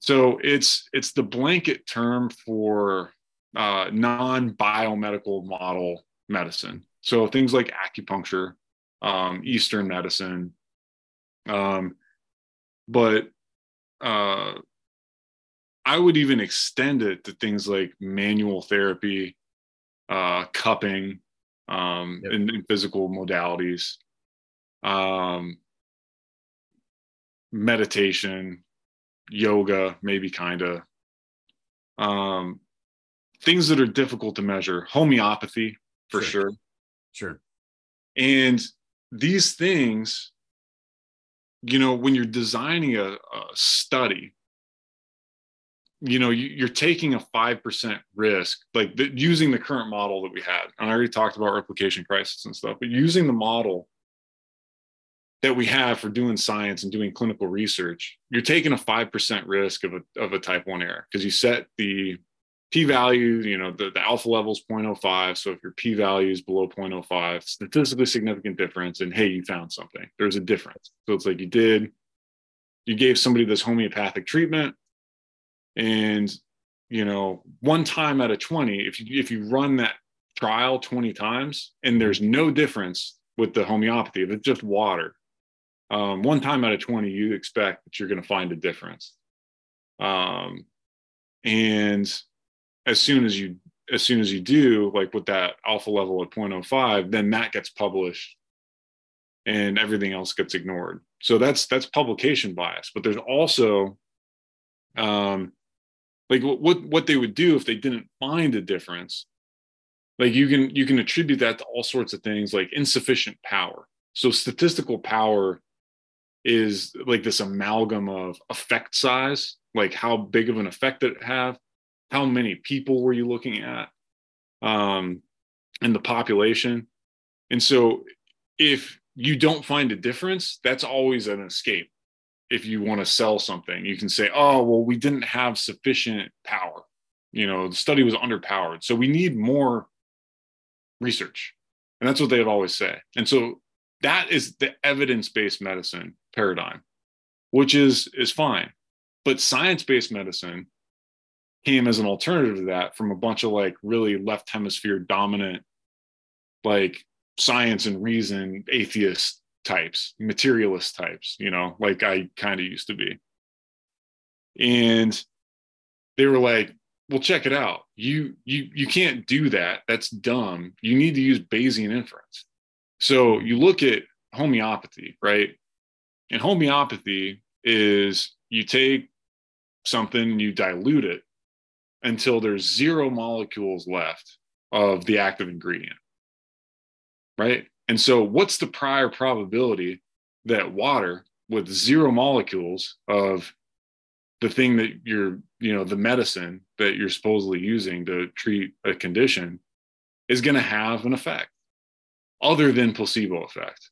so it's it's the blanket term for uh, non-biomedical model medicine. So things like acupuncture um, eastern medicine um, but uh, i would even extend it to things like manual therapy uh, cupping um, yep. physical modalities, um, meditation, yoga, maybe kind of. Um, things that are difficult to measure, homeopathy for sure. Sure. sure. And these things, you know, when you're designing a, a study, you know you, are taking a 5% risk like the, using the current model that we had. And i already talked about replication crisis and stuff but using the model that we have for doing science and doing clinical research you're taking a 5% risk of a, of a type 1 error because you set the p-value you know the, the alpha level is 0.05 so if your p-value is below 0.05 statistically significant difference and hey you found something there's a difference. So it's like you did you gave somebody this homeopathic treatment and you know one time out of 20 if you if you run that trial 20 times and there's no difference with the homeopathy if it's just water um, one time out of 20 you expect that you're going to find a difference. Um, and as soon as you as soon as you do like with that alpha level at 0.05 then that gets published and everything else gets ignored. So that's that's publication bias but there's also um, like what what they would do if they didn't find a difference like you can you can attribute that to all sorts of things like insufficient power. So statistical power is like this amalgam of effect size like how big of an effect did it have how many people were you looking at um and the population. And so if you don't find a difference that's always an escape if you want to sell something you can say oh well we didn't have sufficient power. You know the study was underpowered. So we need more research. And that's what they would always say. And so that is the evidence-based medicine paradigm which is is fine. But science-based medicine came as an alternative to that from a bunch of like really left hemisphere dominant like science and reason atheist types, materialist types, you know, like I kind of used to be. And they were like, well, check it out. You you you can't do that. That's dumb. You need to use Bayesian inference. So you look at homeopathy, right? And homeopathy is you take something, you dilute it until there's zero molecules left of the active ingredient. Right. And so, what's the prior probability that water with zero molecules of the thing that you're, you know, the medicine that you're supposedly using to treat a condition is going to have an effect other than placebo effect?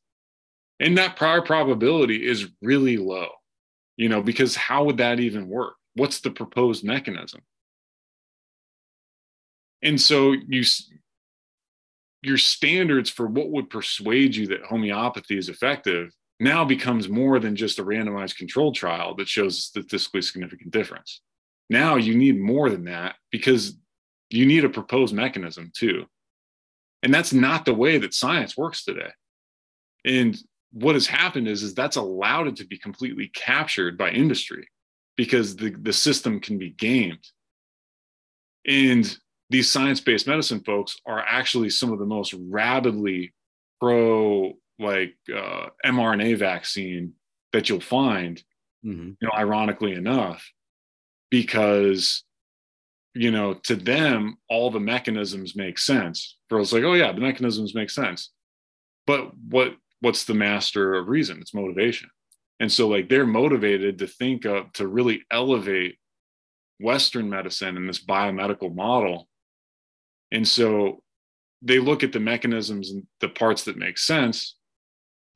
And that prior probability is really low, you know, because how would that even work? What's the proposed mechanism? And so you your standards for what would persuade you that homeopathy is effective now becomes more than just a randomized controlled trial that shows a statistically significant difference. Now you need more than that because you need a proposed mechanism too. And that's not the way that science works today. And what has happened is, is that's allowed it to be completely captured by industry because the, the system can be gamed. And these science-based medicine folks are actually some of the most rabidly pro like uh, mRNA vaccine that you'll find. Mm-hmm. You know, ironically enough, because you know to them all the mechanisms make sense. For us, like, oh yeah, the mechanisms make sense. But what what's the master of reason? It's motivation. And so like they're motivated to think of to really elevate Western medicine and this biomedical model and so they look at the mechanisms and the parts that make sense,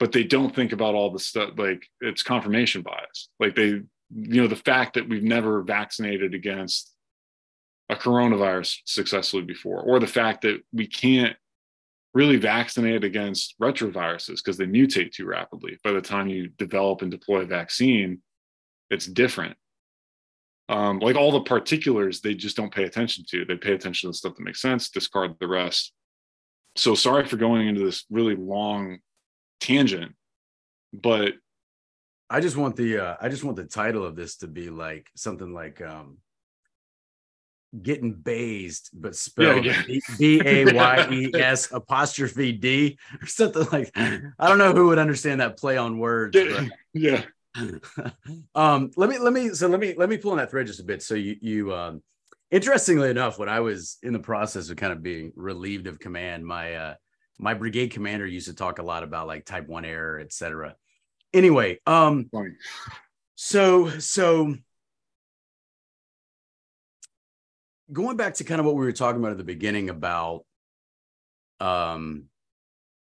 but they don't think about all the stuff like it's confirmation bias. Like they, you know, the fact that we've never vaccinated against a coronavirus successfully before, or the fact that we can't really vaccinate against retroviruses because they mutate too rapidly. By the time you develop and deploy a vaccine, it's different um, like all the particulars they just don't pay attention to. They pay attention to the stuff that makes sense discard the rest. So sorry for going into this really long tangent but i just want the uh, i just want the title of this to be like something like um getting based but spelled yeah, yeah. b-a-y-e-s apostrophe d or something like i don't know who would understand that play on words yeah, yeah um, let me let me so let me let me pull on that thread just a bit. So you you um, interestingly enough, when I was in the process of kind of being relieved of command, my uh, my brigade commander used to talk a lot about like type one error, etc. Anyway, um, so so going back to kind of what we were talking about at the beginning about um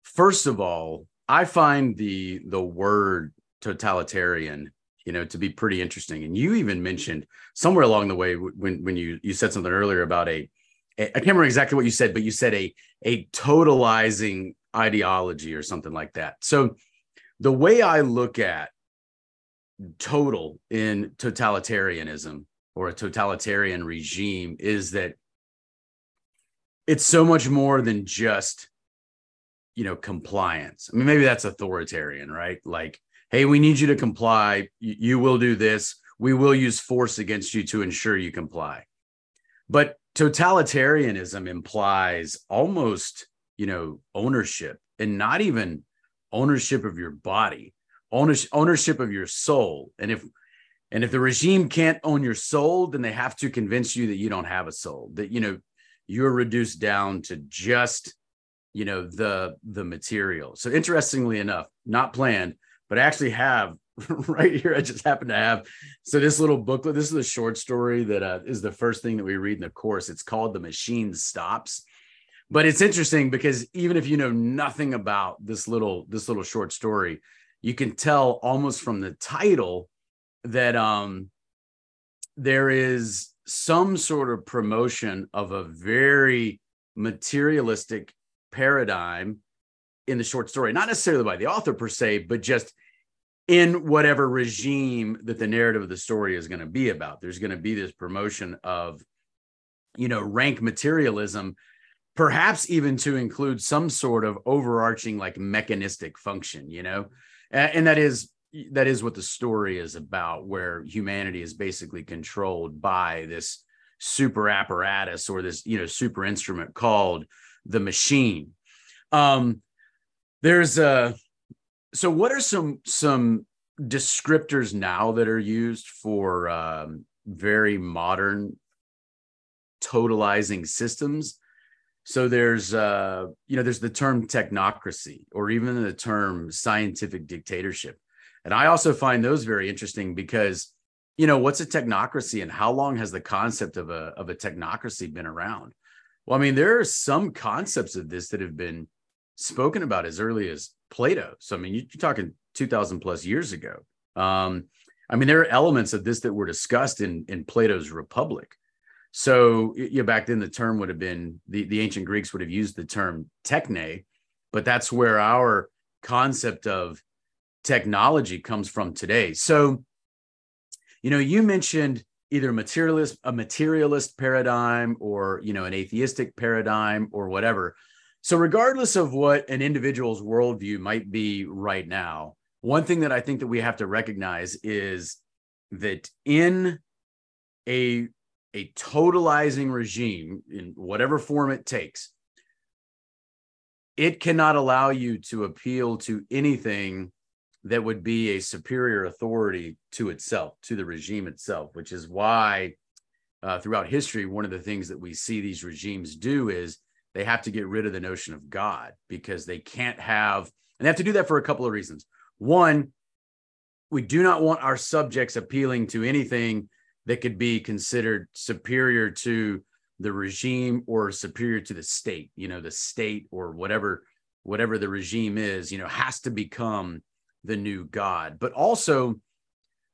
first of all i find the the word totalitarian you know to be pretty interesting. And you even mentioned somewhere along the way when when you you said something earlier about a, a I can't remember exactly what you said but you said a a totalizing ideology or something like that. So the way i look at total in totalitarianism or a totalitarian regime is that it's so much more than just you know compliance. I mean maybe that's authoritarian right? Like hey, we need you to comply. You will do this. We will use force against you to ensure you comply. But totalitarianism implies almost, you know, ownership and not even ownership of your body, ownership of your soul. And if and if the regime can't own your soul, then they have to convince you that you don't have a soul, that you know you're reduced down to just you know the the material. So interestingly enough, not planned, but I actually have right here. I just happen to have. So this little booklet. This is a short story that uh, is the first thing that we read in the course. It's called "The Machine Stops." But it's interesting because even if you know nothing about this little this little short story, you can tell almost from the title that um, there is some sort of promotion of a very materialistic paradigm in the short story, not necessarily by the author per se, but just in whatever regime that the narrative of the story is going to be about. There's going to be this promotion of, you know, rank materialism, perhaps even to include some sort of overarching like mechanistic function, you know, and that is that is what the story is about, where humanity is basically controlled by this super apparatus or this you know super instrument called the machine. Um, there's a so what are some some descriptors now that are used for um, very modern totalizing systems. So there's uh, you know there's the term technocracy or even the term scientific dictatorship. And I also find those very interesting because you know what's a technocracy and how long has the concept of a of a technocracy been around? Well, I mean there are some concepts of this that have been spoken about as early as Plato. So I mean you're talking 2000 plus years ago. Um, I mean there are elements of this that were discussed in in Plato's Republic. So you know, back then the term would have been the, the ancient Greeks would have used the term techne, but that's where our concept of technology comes from today. So, you know, you mentioned either materialist, a materialist paradigm or, you know, an atheistic paradigm or whatever. So, regardless of what an individual's worldview might be right now, one thing that I think that we have to recognize is that in a a totalizing regime in whatever form it takes, it cannot allow you to appeal to anything that would be a superior authority to itself, to the regime itself, which is why uh, throughout history, one of the things that we see these regimes do is they have to get rid of the notion of God because they can't have, and they have to do that for a couple of reasons. One, we do not want our subjects appealing to anything that could be considered superior to the regime or superior to the state you know the state or whatever whatever the regime is you know has to become the new god but also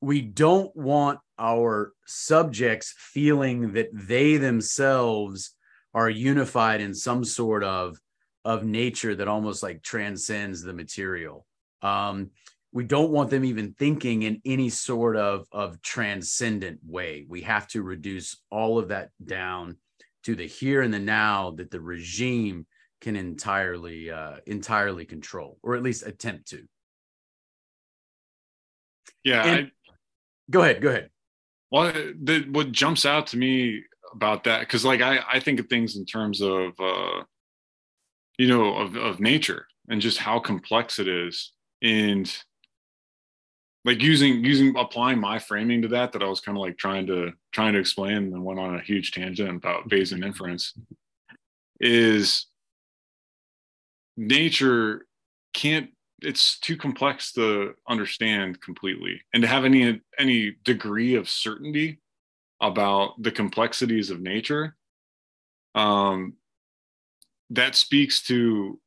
we don't want our subjects feeling that they themselves are unified in some sort of of nature that almost like transcends the material. Um we don't want them even thinking in any sort of of transcendent way. We have to reduce all of that down to the here and the now that the regime can entirely uh, entirely control or at least attempt to. Yeah and, I, go ahead go ahead. Well the, what jumps out to me about that because like I, I think of things in terms of uh you know of, of nature and just how complex it is. And like using using applying my framing to that that I was kind of like trying to trying to explain and went on a huge tangent about Bayesian inference is nature can't it's too complex to understand completely and to have any any degree of certainty about the complexities of nature um that speaks to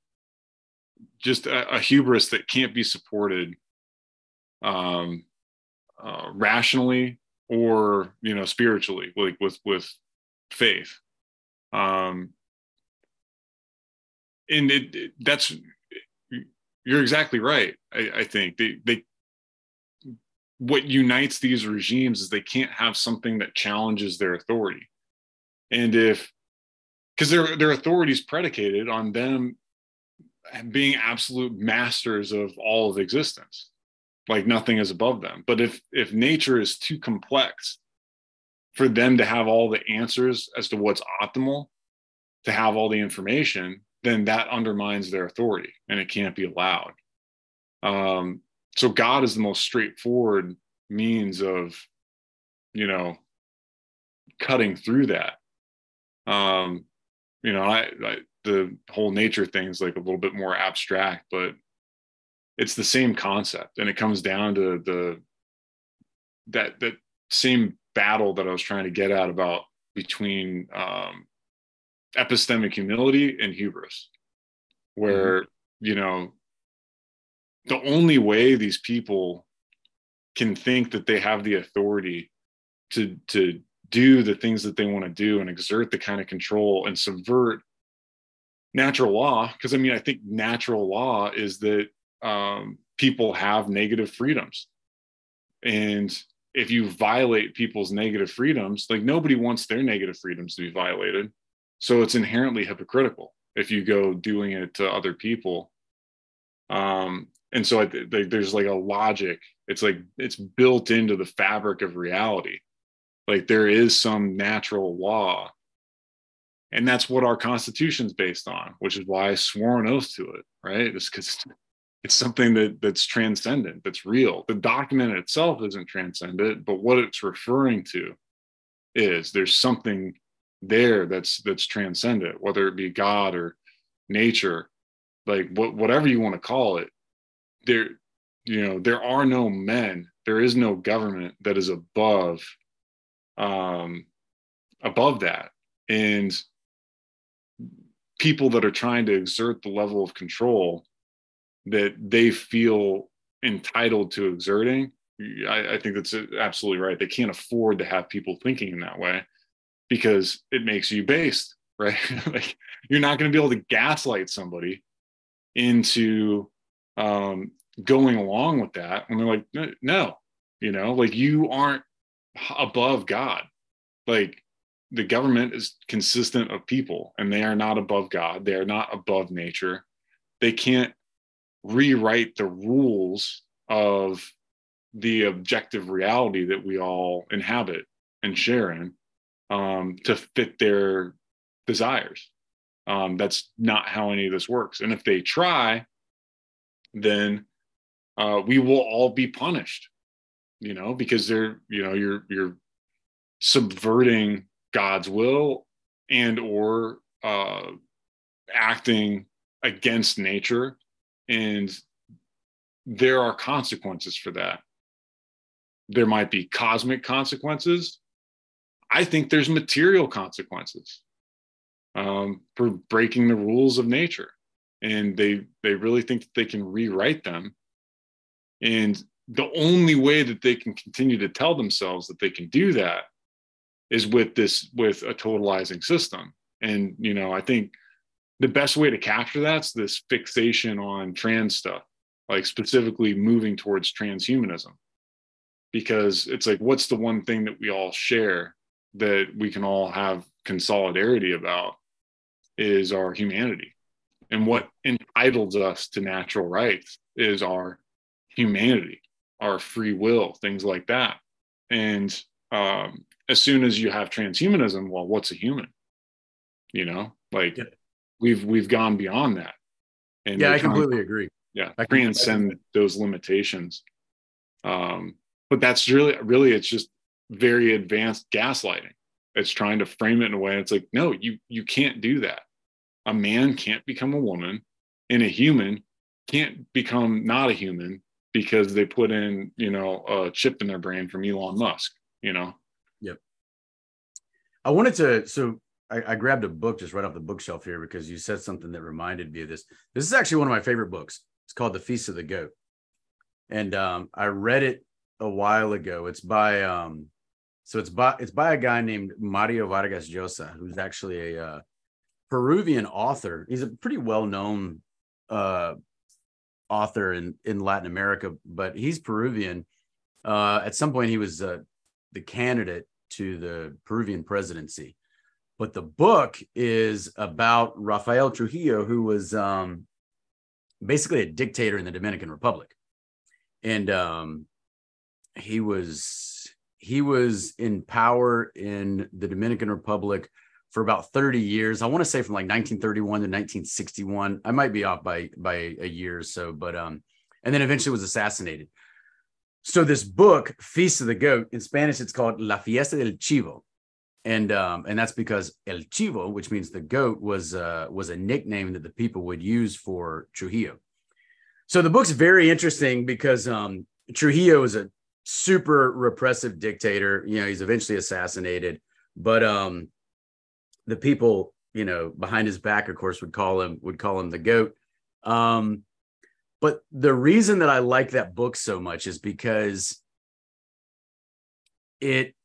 just a, a hubris that can't be supported um, uh, rationally or you know spiritually like with with faith. Um and it, it that's you're exactly right i, I think. They they what unites these regimes is they can't have something that challenges their authority. And if because their their authority is predicated on them being absolute masters of all of existence like nothing is above them. But if if nature is too complex for them to have all the answers as to what's optimal to have all the information then that undermines their authority and it can't be allowed. Um, so god is the most straightforward means of you know cutting through that um you know I, I the whole nature thing is like a little bit more abstract but it's the same concept and it comes down to the that that same battle that i was trying to get at about between um, epistemic humility and hubris where mm-hmm. you know the only way these people can think that they have the authority to to do the things that they want to do and exert the kind of control and subvert natural law because i mean i think natural law is that um, people have negative freedoms. And if you violate people's negative freedoms, like nobody wants their negative freedoms to be violated. So it's inherently hypocritical if you go doing it to other people. Um, and so there's like a logic. It's like it's built into the fabric of reality. Like there is some natural law. And that's what our constitution's based on, which is why I swore an oath to it, right? It's because it's something that that's transcendent, that's real. The document itself isn't transcendent, but what it's referring to is there's something there that's that's transcendent, whether it be God or nature, like what whatever you want to call it. There, you know, there are no men, there is no government that is above um above that. And people that are trying to exert the level of control that they feel entitled to exerting I, I, think that's absolutely right. They can't afford to have people thinking in that way because it makes you based right? Like you're not going to be able to gaslight somebody into um, going along with that and they're like no you know like you aren't above god like the government is consistent of people and they are not above god they are not above nature they can't rewrite the rules of the objective reality that we all inhabit and share in um, to fit their desires. Um, that's not how any of this works. And if they try, then uh, we will all be punished, you know, because they're, you know, you're you're subverting God's will and or uh, acting against nature and there are consequences for that. There might be cosmic consequences. I think there's material consequences um, for breaking the rules of nature. And they they really think that they can rewrite them. And the only way that they can continue to tell themselves that they can do that is with this with a totalizing system. And you know, I think the best way to capture that's this fixation on trans stuff, like specifically moving towards transhumanism. Because it's like, what's the one thing that we all share that we can all have consolidarity about is our humanity. And what entitles us to natural rights is our humanity, our free will, things like that. And um, as soon as you have transhumanism, well, what's a human? You know, like yeah we've we've gone beyond that. And yeah, I completely agree. Yeah, I transcend those limitations. Um, but that's really really it's just very advanced gaslighting. It's trying to frame it in a way. It's like, no, you you can't do that. A man can't become a woman, and a human can't become not a human because they put in, you know, a chip in their brain from Elon Musk, you know. Yep. I wanted to so I, I, grabbed a book just right off the bookshelf here because you said something that reminded me of this. This is actually one of my favorite books. It's called The Feast of the Goat, and um, I read it a while ago. It's by um, so it's by it's by a guy named Mario Vargas Llosa, who's actually a uh, Peruvian author. He's a pretty well known uh, author in in Latin America, but he's Peruvian. Uh, at some point, he was uh, the candidate to the Peruvian presidency but the book is about Rafael Trujillo, who was um, basically a dictator in the Dominican Republic, and um, he was he was in power in the Dominican Republic for about 30 years. I want to say from like 1931 to 1961. I might be off by by a year or so, but um, and then eventually was assassinated. So this book, Feast of the Goat, in Spanish, it's called La Fiesta del Chivo and um, and that's because El Chivo, which means the goat, was uh, was a nickname that the people would use for Trujillo. So the book's very interesting because um, Trujillo is a super repressive dictator. You know, he's eventually assassinated, but um, the people, you know, behind his back, of course, would call him would call him the goat. Um, but the reason that I like that book so much is because it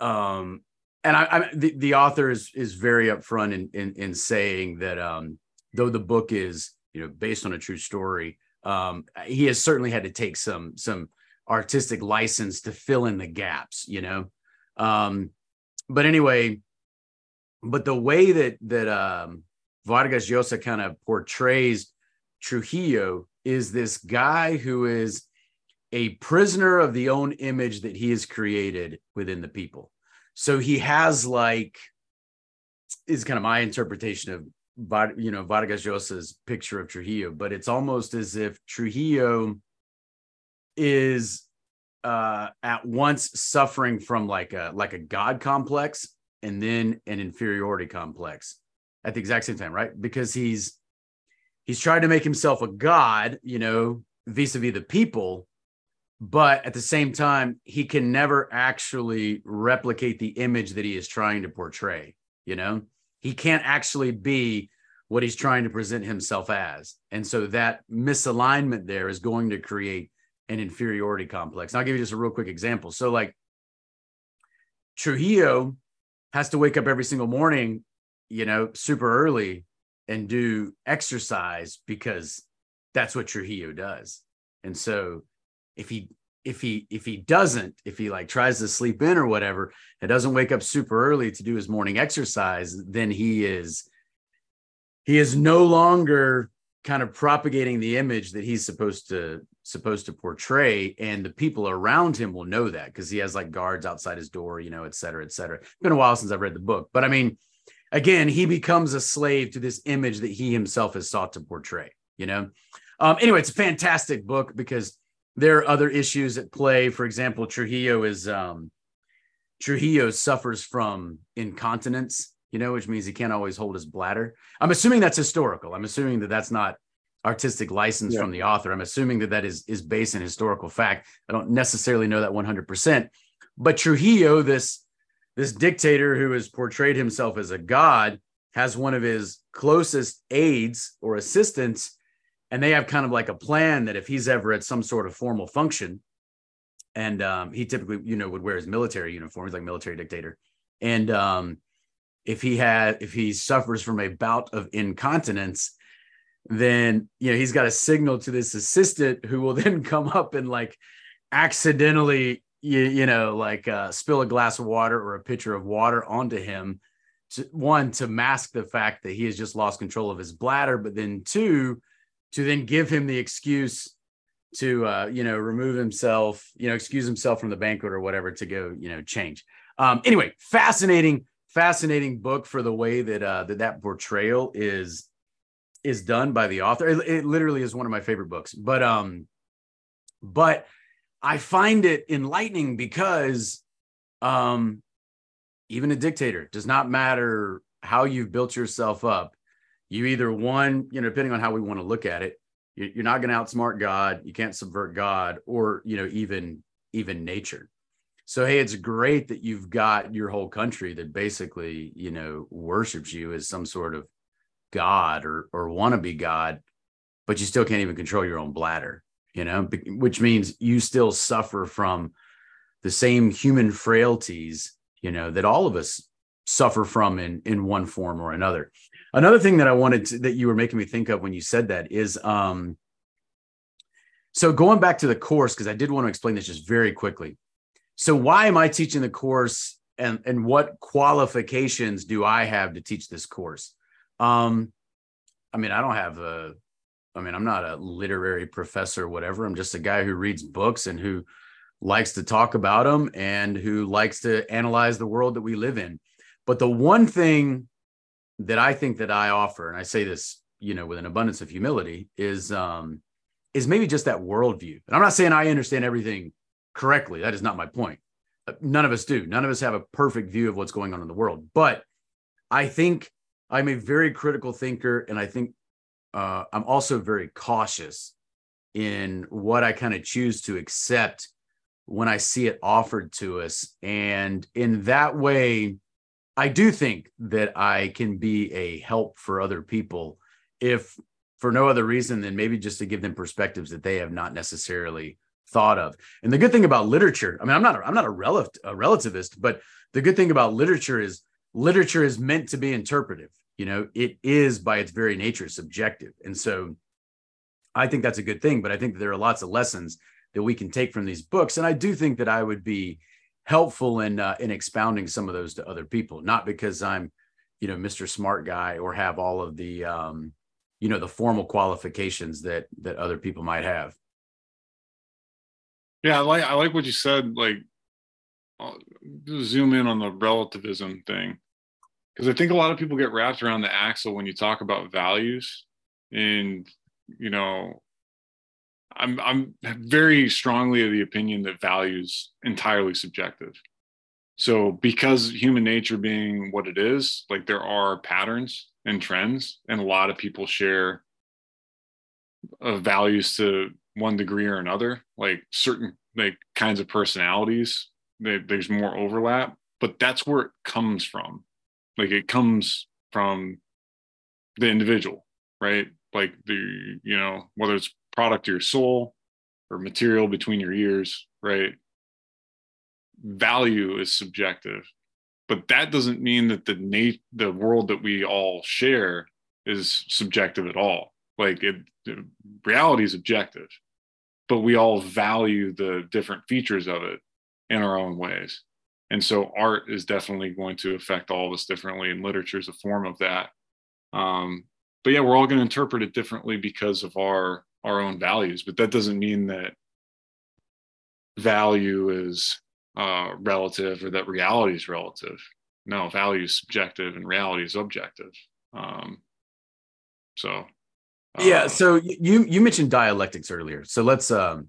um and I, I the, the author is is very upfront in in, in saying that um, though the book is you know based on a true story, um, he has certainly had to take some some artistic license to fill in the gaps, you know. Um, but anyway, but the way that that um, Vargas Llosa kind of portrays Trujillo is this guy who is a prisoner of the own image that he has created within the people. So he has like is kind of my interpretation of you know Vargas Llosa's picture of Trujillo, but it's almost as if Trujillo is uh, at once suffering from like a like a god complex and then an inferiority complex at the exact same time, right? Because he's he's trying to make himself a god, you know, vis-a-vis the people, but at the same time, he can never actually replicate the image that he is trying to portray, you know? He can't actually be what he's trying to present himself as. And so that misalignment there is going to create an inferiority complex. And I'll give you just a real quick example. So, like Trujillo has to wake up every single morning, you know, super early and do exercise because that's what Trujillo does. And so, if he if he if he doesn't if he like tries to sleep in or whatever and doesn't wake up super early to do his morning exercise then he is he is no longer kind of propagating the image that he's supposed to supposed to portray and the people around him will know that because he has like guards outside his door you know et cetera et cetera. It's been a while since i've read the book but i mean again he becomes a slave to this image that he himself has sought to portray you know? Um anyway it's a fantastic book because there are other issues at play. For example trujillo is um trujillo suffers from incontinence you know which means he can't always hold his bladder. I'm assuming that's historical. I'm assuming that that's not artistic license yeah. from the author. I'm assuming that that is is based in historical fact. I don't necessarily know that 100%. But Trujillo, this this dictator who has portrayed himself as a god, has one of his closest aides or assistants, and they have kind of like a plan that if he's ever at some sort of formal function, and um, he typically, you know, would wear his military uniform. He's like military dictator, and um, if he had if he suffers from a bout of incontinence then you know he's got a signal to this assistant who will then come up and like accidentally you, you know like uh, spill a glass of water or a pitcher of water onto him to, one to mask the fact that he has just lost control of his bladder but then two to then give him the excuse to uh, you know remove himself you know excuse himself from the banquet or whatever to go you know change. Um anyway fascinating fascinating book for the way that uh that that portrayal is is done by the author. It, it, literally is one of my favorite books. But um, but I find it enlightening because um, even a dictator does not matter how you've built yourself up. You either one, you know, depending on how we want to look at it, you're not going to outsmart God. You can't subvert God, or you know, even even nature. So hey, it's great that you've got your whole country that basically, you know, worships you as some sort of God or or want to be God, but you still can't even control your own bladder, you know, which means you still suffer from the same human frailties, you know, that all of us suffer from in in one form or another. Another thing that I wanted to, that you were making me think of when you said that is um so going back to the course because I did want to explain this just very quickly. So why am I teaching the course and and what qualifications do I have to teach this course? Um, I mean, I don't have a, I mean, I'm not a literary professor, or whatever. I'm just a guy who reads books and who likes to talk about them and who likes to analyze the world that we live in. But the one thing that I think that I offer, and I say this, you know, with an abundance of humility, is um, is maybe just that worldview. And I'm not saying I understand everything correctly. That is not my point. None of us do. None of us have a perfect view of what's going on in the world. But I think I'm a very critical thinker, and I think uh, I'm also very cautious in what I kind of choose to accept when I see it offered to us. And in that way, I do think that I can be a help for other people if for no other reason than maybe just to give them perspectives that they have not necessarily thought of. And the good thing about literature, I mean, I'm not a, I'm not a, rel- a relativist, but the good thing about literature is literature is meant to be interpretive you know it is by its very nature subjective. And so i think that's a good thing but i think there are lots of lessons that we can take from these books. And i do think that i would be helpful in uh, in expounding some of those to other people not because i'm you know mr smart guy or have all of the um you know the formal qualifications that that other people might have. Yeah i like i like what you said like I'll zoom in on the relativism thing because I think a lot of people get wrapped around the axle when you talk about values, and you know, I'm I'm very strongly of the opinion that values entirely subjective. So because human nature being what it is, like there are patterns and trends, and a lot of people share uh, values to one degree or another. Like certain like kinds of personalities, they, there's more overlap, but that's where it comes from like it comes from the individual right? Like the you know whether it's product to your soul or material between your ears right? Value is subjective but that doesn't mean that the nat- the world that we all share is subjective at all. Like it reality is objective but we all value the different features of it in our own ways and so art is definitely going to affect all of us differently and literature is a form of that. Um, but yeah we're all going to interpret it differently because of our our own values but that doesn't mean that value is uh, relative or that reality is relative. No value is subjective and reality is objective. Um, so uh, yeah so you you mentioned dialectics earlier. So let's um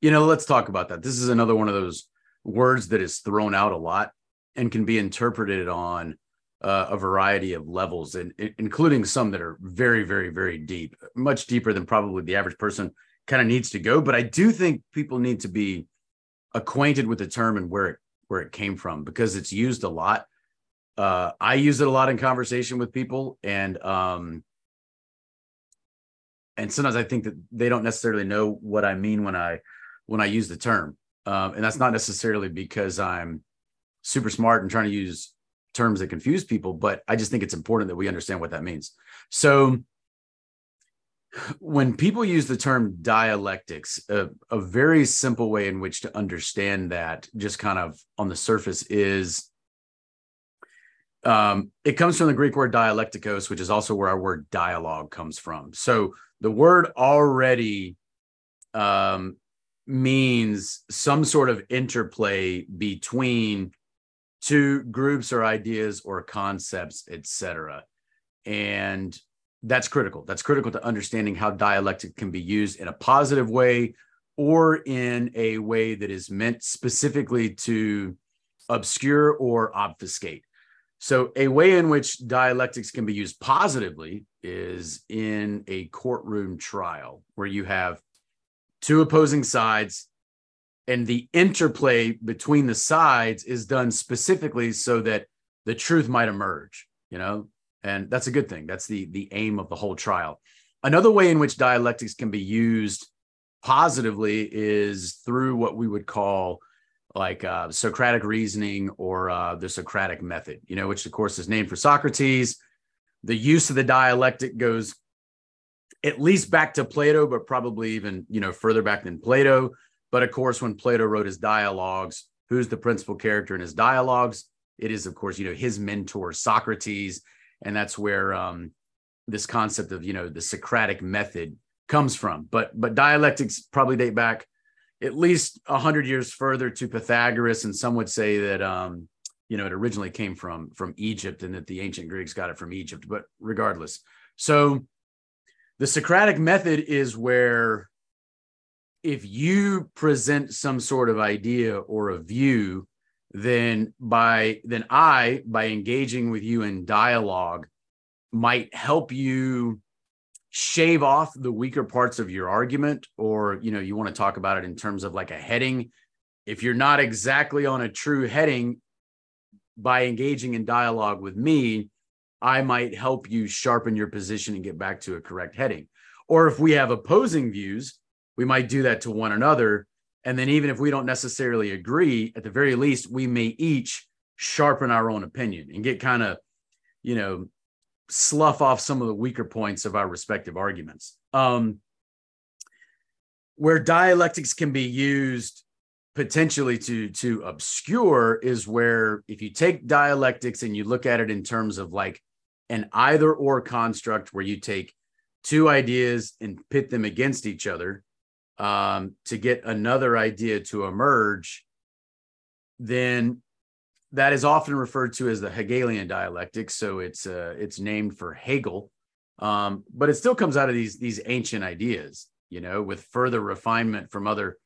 you know let's talk about that. This is another one of those words that is thrown out a lot and can be interpreted on uh, a variety of levels, and including some that are very, very, very deep, much deeper than probably the average person kind of needs to go. But I do think people need to be acquainted with the term and where it where it came from because it's used a lot. Uh, I use it a lot in conversation with people, and um, and sometimes I think that they don't necessarily know what I mean when I when I use the term. Um, and that's not necessarily because I'm super smart and trying to use terms that confuse people, but I just think it's important that we understand what that means. So, when people use the term dialectics, a, a very simple way in which to understand that, just kind of on the surface, is um, it comes from the Greek word dialectikos, which is also where our word dialogue comes from. So the word already um, means some sort of interplay between two groups or ideas or concepts, etc. And that's critical. That's critical to understanding how dialectic can be used in a positive way or in a way that is meant specifically to obscure or obfuscate. So, a way in which dialectics can be used positively is in a courtroom trial where you have two opposing sides and the interplay between the sides is done specifically so that the truth might emerge you know? And that's a good thing. That's the the aim of the whole trial. Another way in which dialectics can be used positively is through what we would call like uh, socratic reasoning or uh, the socratic method you know which of course is named for socrates. The use of the dialectic goes at least back to Plato, but probably even you know further back than Plato. But of course, when Plato wrote his dialogues, who's the principal character in his dialogues? It is, of course, you know his mentor Socrates, and that's where um, this concept of you know the Socratic method comes from. But but dialectics probably date back at least hundred years further to Pythagoras, and some would say that um, you know it originally came from from Egypt, and that the ancient Greeks got it from Egypt. But regardless, so the Socratic method is where if you present some sort of idea or a view, then by then I, by engaging with you in dialogue, might help you shave off the weaker parts of your argument, or you know, you want to talk about it in terms of like a heading. If you're not exactly on a true heading, by engaging in dialogue with me, I might help you sharpen your position and get back to a correct heading. Or if we have opposing views, we might do that to one another. And then, even if we don't necessarily agree, at the very least, we may each sharpen our own opinion and get kind of, you know, slough off some of the weaker points of our respective arguments. Um, where dialectics can be used potentially to to obscure is where if you take dialectics and you look at it in terms of like an either or construct where you take two ideas and pit them against each other um, to get another idea to emerge, then that is often referred to as the Hegelian dialectic. So it's uh, it's named for Hegel, um, but it still comes out of these these ancient ideas, you know, with further refinement from other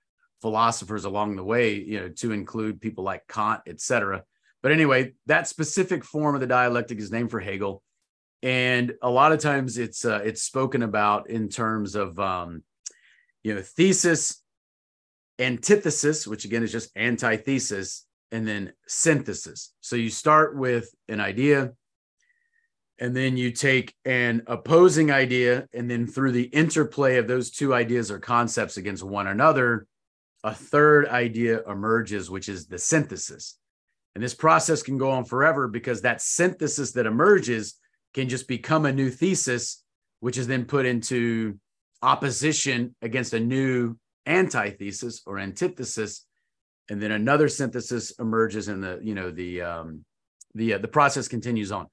philosophers along the way, you know, to include people like Kant, etc. But anyway, that specific form of the dialectic is named for Hegel, and a lot of times it's uh, it's spoken about in terms of um, you know thesis, antithesis, which again is just antithesis, and then synthesis. So you start with an idea, and then you take an opposing idea, and then through the interplay of those two ideas or concepts against one another, a third idea emerges, which is the synthesis. And this process can go on forever because that synthesis that emerges can just become a new thesis, which is then put into opposition against a new antithesis or antithesis. And then another synthesis emerges and the you know the um, the uh, the process continues on.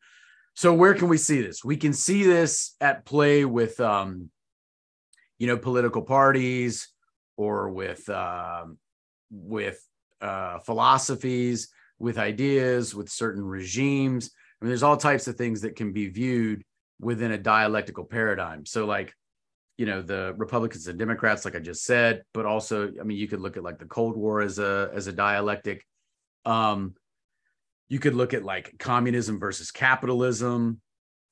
So where can we see this? We can see this at play with um, you know political parties or with um, with uh, philosophies with ideas with certain regimes Mean, there's all types of things that can be viewed within a dialectical paradigm. So like you know the republicans and democrats like i just said but also i mean you could look at like the cold war as a as a dialectic. Um you could look at like communism versus capitalism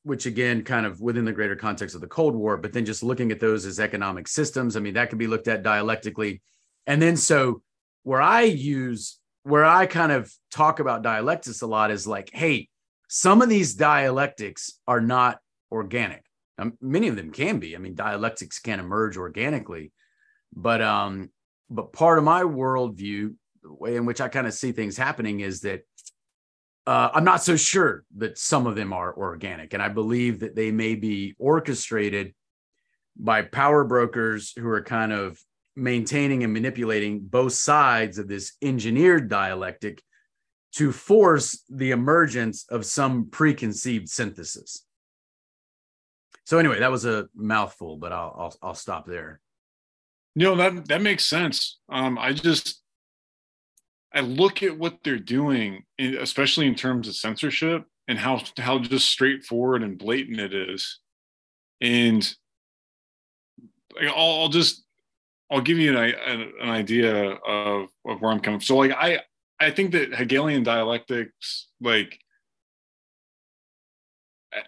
which again kind of within the greater context of the cold war but then just looking at those as economic systems i mean that could be looked at dialectically. And then so where i use where i kind of talk about dialectics a lot is like hey some of these dialectics are not organic um, many of them can be. I mean, dialectics can emerge organically, but um, but part of my worldview, the way in which I kind of see things happening, is that uh, I'm not so sure that some of them are organic, and I believe that they may be orchestrated by power brokers who are kind of maintaining and manipulating both sides of this engineered dialectic to force the emergence of some preconceived synthesis. So anyway, that was a mouthful, but I'll I'll, I'll stop there. Know that that makes sense. Um, I just I look at what they're doing, especially in terms of censorship and how how just straightforward and blatant it is, and I'll, I'll just I'll give you an, an idea of, of where I'm coming. From. So like I I think that Hegelian dialectics like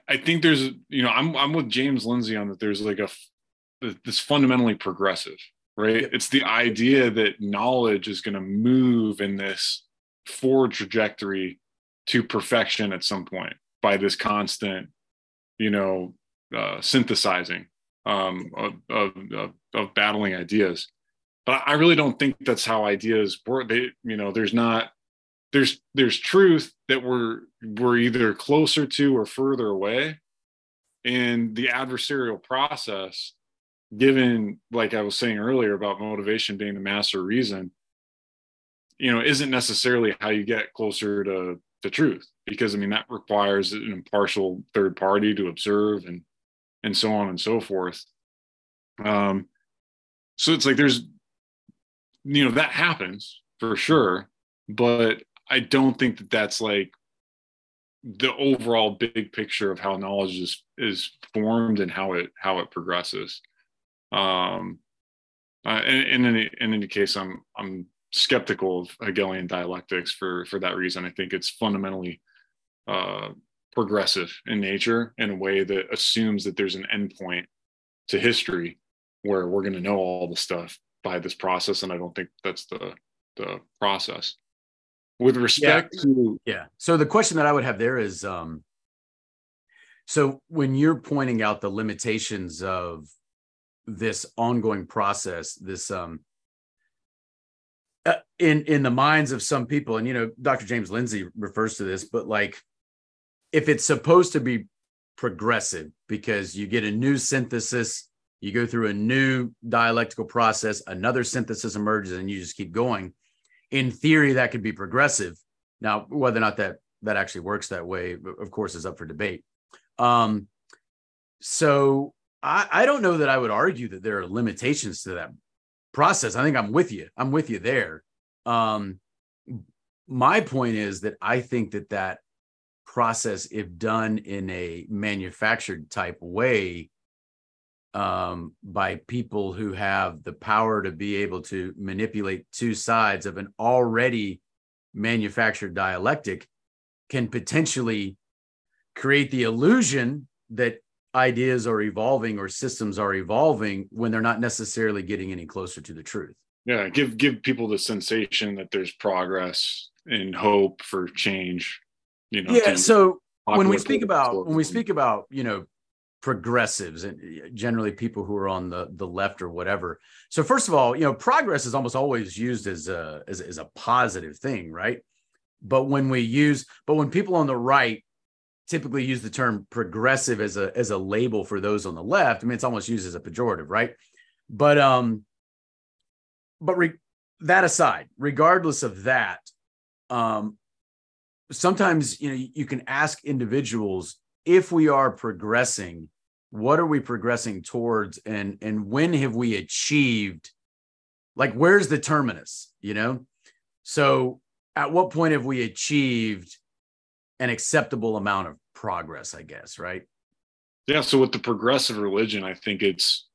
I think there's, you know, I'm I'm with James Lindsay on that. There's like a this fundamentally progressive, right? Yep. It's the idea that knowledge is going to move in this forward trajectory to perfection at some point by this constant, you know, uh, synthesizing um, of, of, of battling ideas. But I really don't think that's how ideas work. They, you know, there's not there's there's truth that we're we're either closer to or further away. And the adversarial process given like i was saying earlier about motivation being the master reason you know isn't necessarily how you get closer to the truth. Because i mean that requires an impartial third party to observe and and so on and so forth. Um so it's like there's you know that happens for sure but I don't think that that's like the overall big picture of how knowledge is is formed and how it how it progresses. Um, uh, and in, any, in any case, I'm I'm skeptical of Hegelian dialectics for for that reason. I think it's fundamentally uh, progressive in nature in a way that assumes that there's an endpoint to history where we're going to know all the stuff by this process, and I don't think that's the the process with respect yeah. to yeah so the question that i would have there is um so when you're pointing out the limitations of this ongoing process this um uh, in in the minds of some people and you know dr james lindsay refers to this but like if it's supposed to be progressive because you get a new synthesis you go through a new dialectical process another synthesis emerges and you just keep going. In theory that could be progressive. Now whether or not that that actually works that way of course is up for debate. Um, so I, I don't know that i would argue that there are limitations to that process. I think i'm with you. I'm with you there. Um, my point is that I think that that process, if done in a manufactured type way, um, by people who have the power to be able to manipulate two sides of an already manufactured dialectic, can potentially create the illusion that ideas are evolving or systems are evolving when they're not necessarily getting any closer to the truth. Yeah, give give people the sensation that there's progress and hope for change. You know. Yeah. So when we speak about when we speak about you know progressives and generally people who are on the the left or whatever. So first of all, you know, progress is almost always used as a as, as a positive thing, right? But when we use, but when people on the right typically use the term progressive as a as a label for those on the left. I mean, it's almost used as a pejorative, right? But um, but re- that aside, regardless of that, um, sometimes you know you can ask individuals if we are progressing, what are we progressing towards, and and when have we achieved? Like, where's the terminus? You know, so at what point have we achieved? an acceptable amount of progress, I guess, right? Yeah. So with the progressive religion, I think it's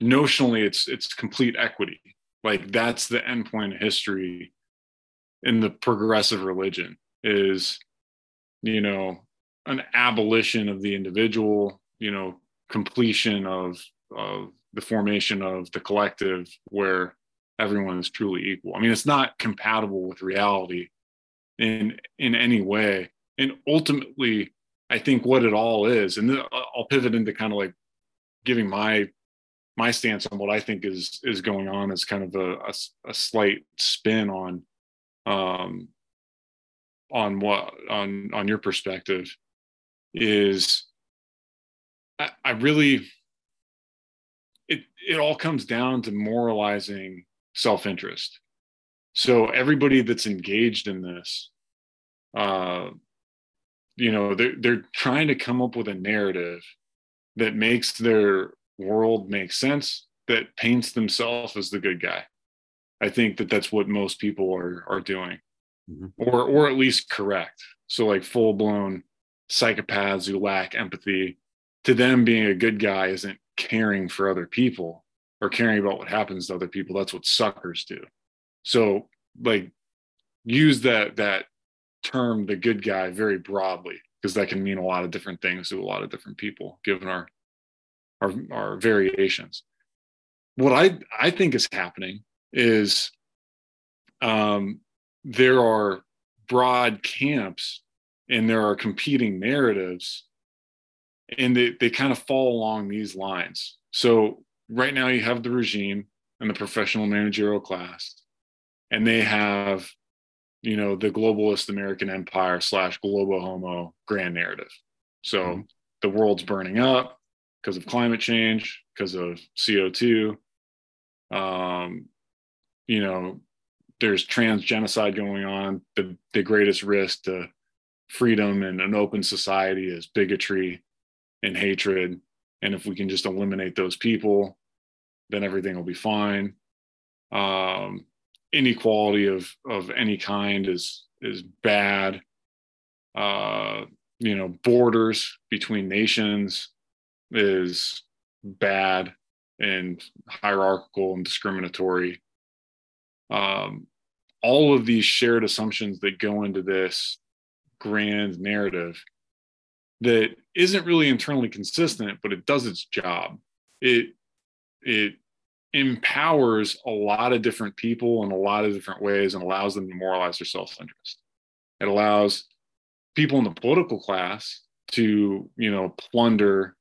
notionally it's it's complete equity. Like that's the endpoint of history in the progressive religion is, you know, an abolition of the individual, you know, completion of of the formation of the collective where everyone is truly equal. I mean, it's not compatible with reality in in any way and ultimately i think what it all is and i'll pivot into kind of like giving my my stance on what i think is is going on as kind of a, a, a slight spin on um on what on on your perspective is I, I really it it all comes down to moralizing self-interest. So everybody that's engaged in this uh you know they're, they're trying to come up with a narrative that makes their world make sense that paints themselves as the good guy. I think that that's what most people are are doing. Mm-hmm. or or at least correct. So like full blown psychopaths who lack empathy to them being a good guy isn't caring for other people or caring about what happens to other people. That's what suckers do. So like use that that term the good guy very broadly because that can mean a lot of different things to a lot of different people given our our, our variations. What i i think is happening is um, there are broad camps and there are competing narratives and they, they kind of fall along these lines. So right now you have the regime and the professional managerial class and they have you know the globalist american empire slash global homo grand narrative. So mm-hmm. the world's burning up because of climate change because of co2 um, you know there's trans genocide going on. The, the greatest risk to freedom and an open society is bigotry and hatred and if we can just eliminate those people then everything will be fine um, inequality of of any kind is is bad. Uh, you know, borders between nations is bad and hierarchical and discriminatory. Um, all of these shared assumptions that go into this grand narrative that isn't really internally consistent, but it does its job. It it empowers a lot of different people in a lot of different ways and allows them to moralize their self-interest. It allows people in the political class to, you know, plunder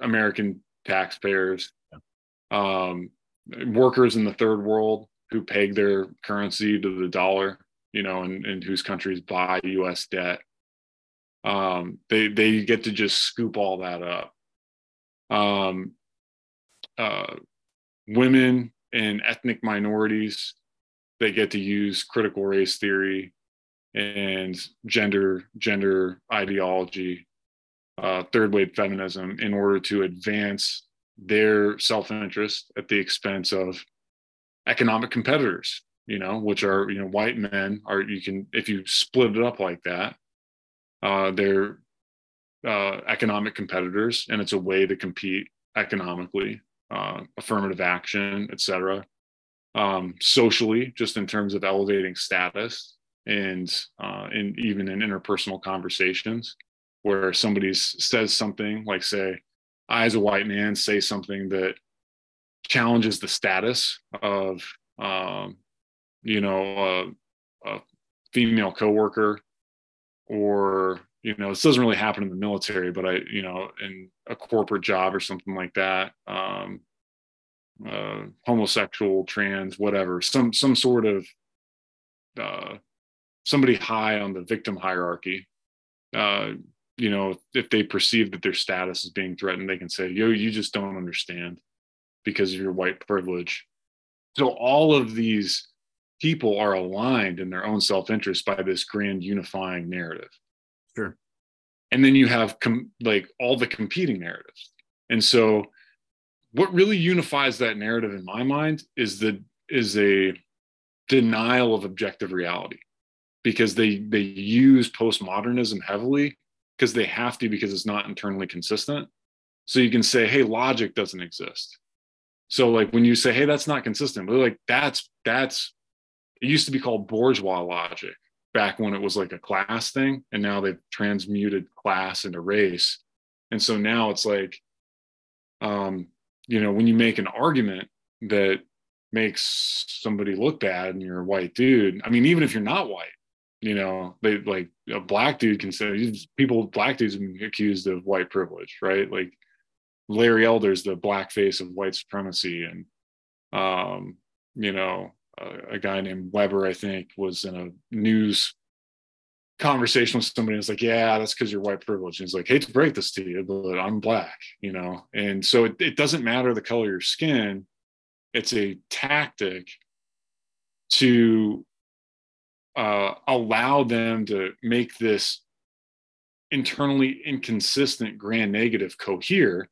American taxpayers, um, workers in the third world who peg their currency to the dollar, you know, and, and whose countries buy U.S. debt. Um, they they get to just scoop all that up. Um, uh, women and ethnic minorities they get to use critical race theory and gender gender ideology uh, third wave feminism in order to advance their self-interest at the expense of economic competitors you know, which are you know white men are you can if you split it up like that, uh, they're uh, economic competitors, and it's a way to compete economically, uh, affirmative action, et cetera. Um, socially, just in terms of elevating status and uh, and even in interpersonal conversations, where somebody says something like, say, I as a white man say something that challenges the status of um, you know a female coworker or you know this doesn't really happen in the military but i you know in a corporate job or something like that um, uh, homosexual trans whatever some some sort of uh, somebody high on the victim hierarchy uh, you know if they perceive that their status is being threatened they can say yo you just don't understand because of your white privilege. So all of these people are aligned in their own self-interest by this grand unifying narrative. Sure. and then you have com- like all the competing narratives. And so what really unifies that narrative in my mind is the is a denial of objective reality because they they use postmodernism heavily because they have to because it's not internally consistent. So you can say hey logic doesn't exist. So like when you say hey that's not consistent they're like that's that's it used to be called bourgeois logic back when it was like a class thing and now they've transmuted class into race. And so now it's like um you know when you make an argument that makes somebody look bad and you're a white dude i mean even if you're not white you know they like a black dude can say people black dudes have been accused of white privilege right? Like larry elder's the black face of white supremacy and um you know a, guy named weber i think was in a news conversation with somebody and it's like yeah that's because you're white privilege. And he's like hate to break this to you but i'm black you know? And so it, it doesn't matter the color of your skin. It's a tactic to uh, allow them to make this internally inconsistent grand negative cohere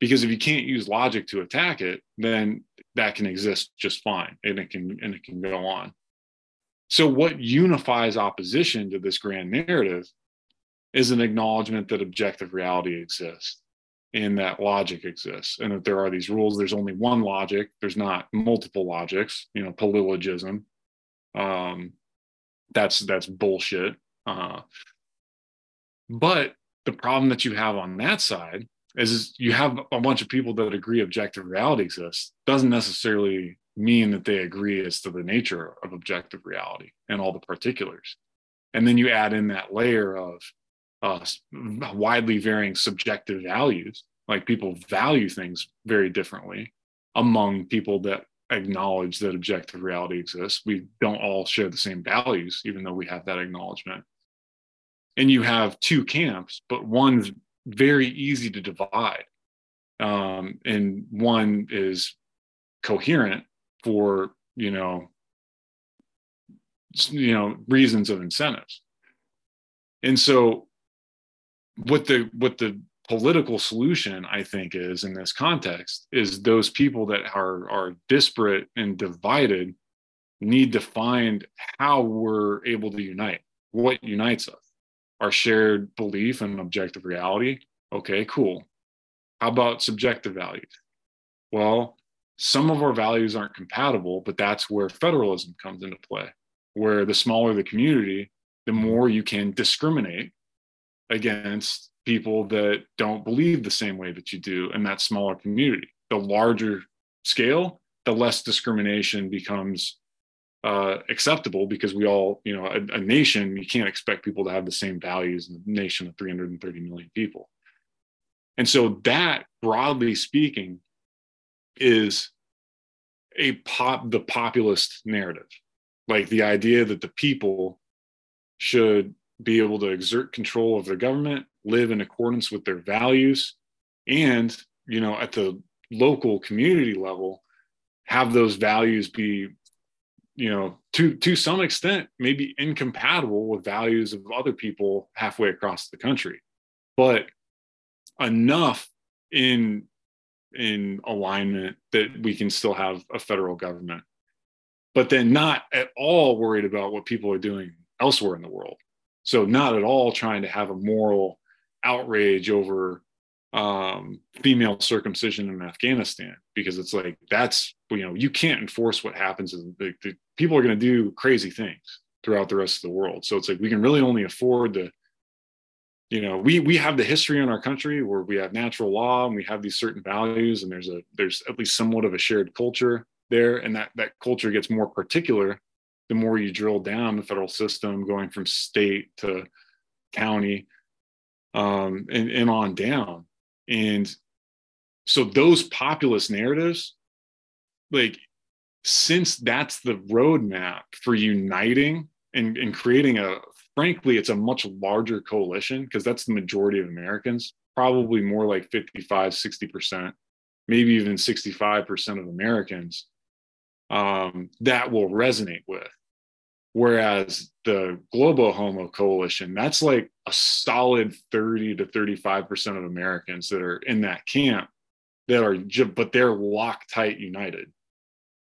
because if you can't use logic to attack it then that can exist just fine and it can and it can go on. So what unifies opposition to this grand narrative is an acknowledgement that objective reality exists and that logic exists and that there are these rules. There's only one logic. There's not multiple logics you know polylogism. Um, that's that's bullshit. Uh, but the problem that you have on that side is, you have a bunch of people that agree objective reality exists doesn't necessarily mean that they agree as to the nature of objective reality and all the particulars and then you add in that layer of uh, widely varying subjective values like people value things very differently among people that acknowledge that objective reality exists. We don't all share the same values, even though we have that acknowledgement. And you have two camps, but one's very easy to divide. Um, and one is coherent for, you know, you know, reasons of incentives. And so what the what the political solution i think is in this context is those people that are are disparate and divided need to find how we're able to unite what unites us our shared belief in objective reality. Okay cool. How about subjective values? Well some of our values aren't compatible but that's where federalism comes into play where the smaller the community the more you can discriminate against people that don't believe the same way that you do in that smaller community. The larger scale, the less discrimination becomes uh, acceptable because we all, you know, a, a, nation, you can't expect people to have the same values in a nation of 330 million people. And so that, broadly speaking, is a pop the populist narrative, like the idea that the people should be able to exert control of their government, live in accordance with their values, and you know, at the local community level, have those values be, you know, to to some extent, maybe incompatible with values of other people halfway across the country, but enough in in alignment that we can still have a federal government but then not at all worried about what people are doing elsewhere in the world. So not at all trying to have a moral outrage over um, female circumcision in Afghanistan because it's like that's you know you can't enforce what happens. The, the people are going to do crazy things throughout the rest of the world. So it's like we can really only afford to you know we we have the history in our country where we have natural law and we have these certain values and there's a there's at least somewhat of a shared culture there and that that culture gets more particular the more you drill down the federal system going from state to county um, and, and on down and so those populist narratives like since that's the roadmap for uniting and, and creating a frankly it's a much larger coalition because that's the majority of americans probably more like 55 60% maybe even 65% of americans um, that will resonate with. Whereas the Global Homo Coalition, that's like a solid 30 to 35% of Americans that are in that camp that are, but they're Loctite united.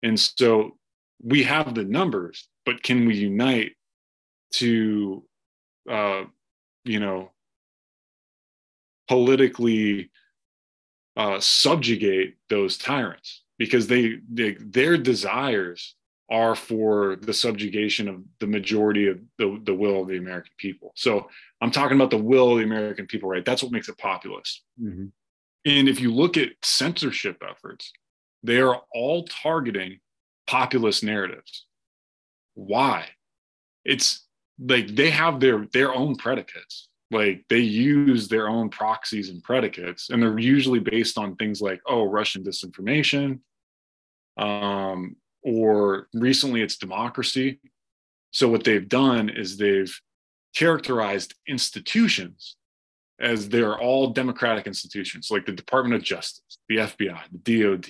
And so we have the numbers, but can we unite to, uh, you know, politically uh, subjugate those tyrants? because they, they their desires are for the subjugation of the majority of the, the will of the American people. So I'm talking about the will of the American people, right? That's what makes it populist. Mm-hmm. And if you look at censorship efforts, they are all targeting populist narratives. Why? It's like they have their their own predicates. Like they use their own proxies and predicates, and they're usually based on things like, oh, Russian disinformation, um, or recently it's democracy. So what they've done is they've characterized institutions as they're all democratic institutions, like the Department of Justice, the FBI, the DOD.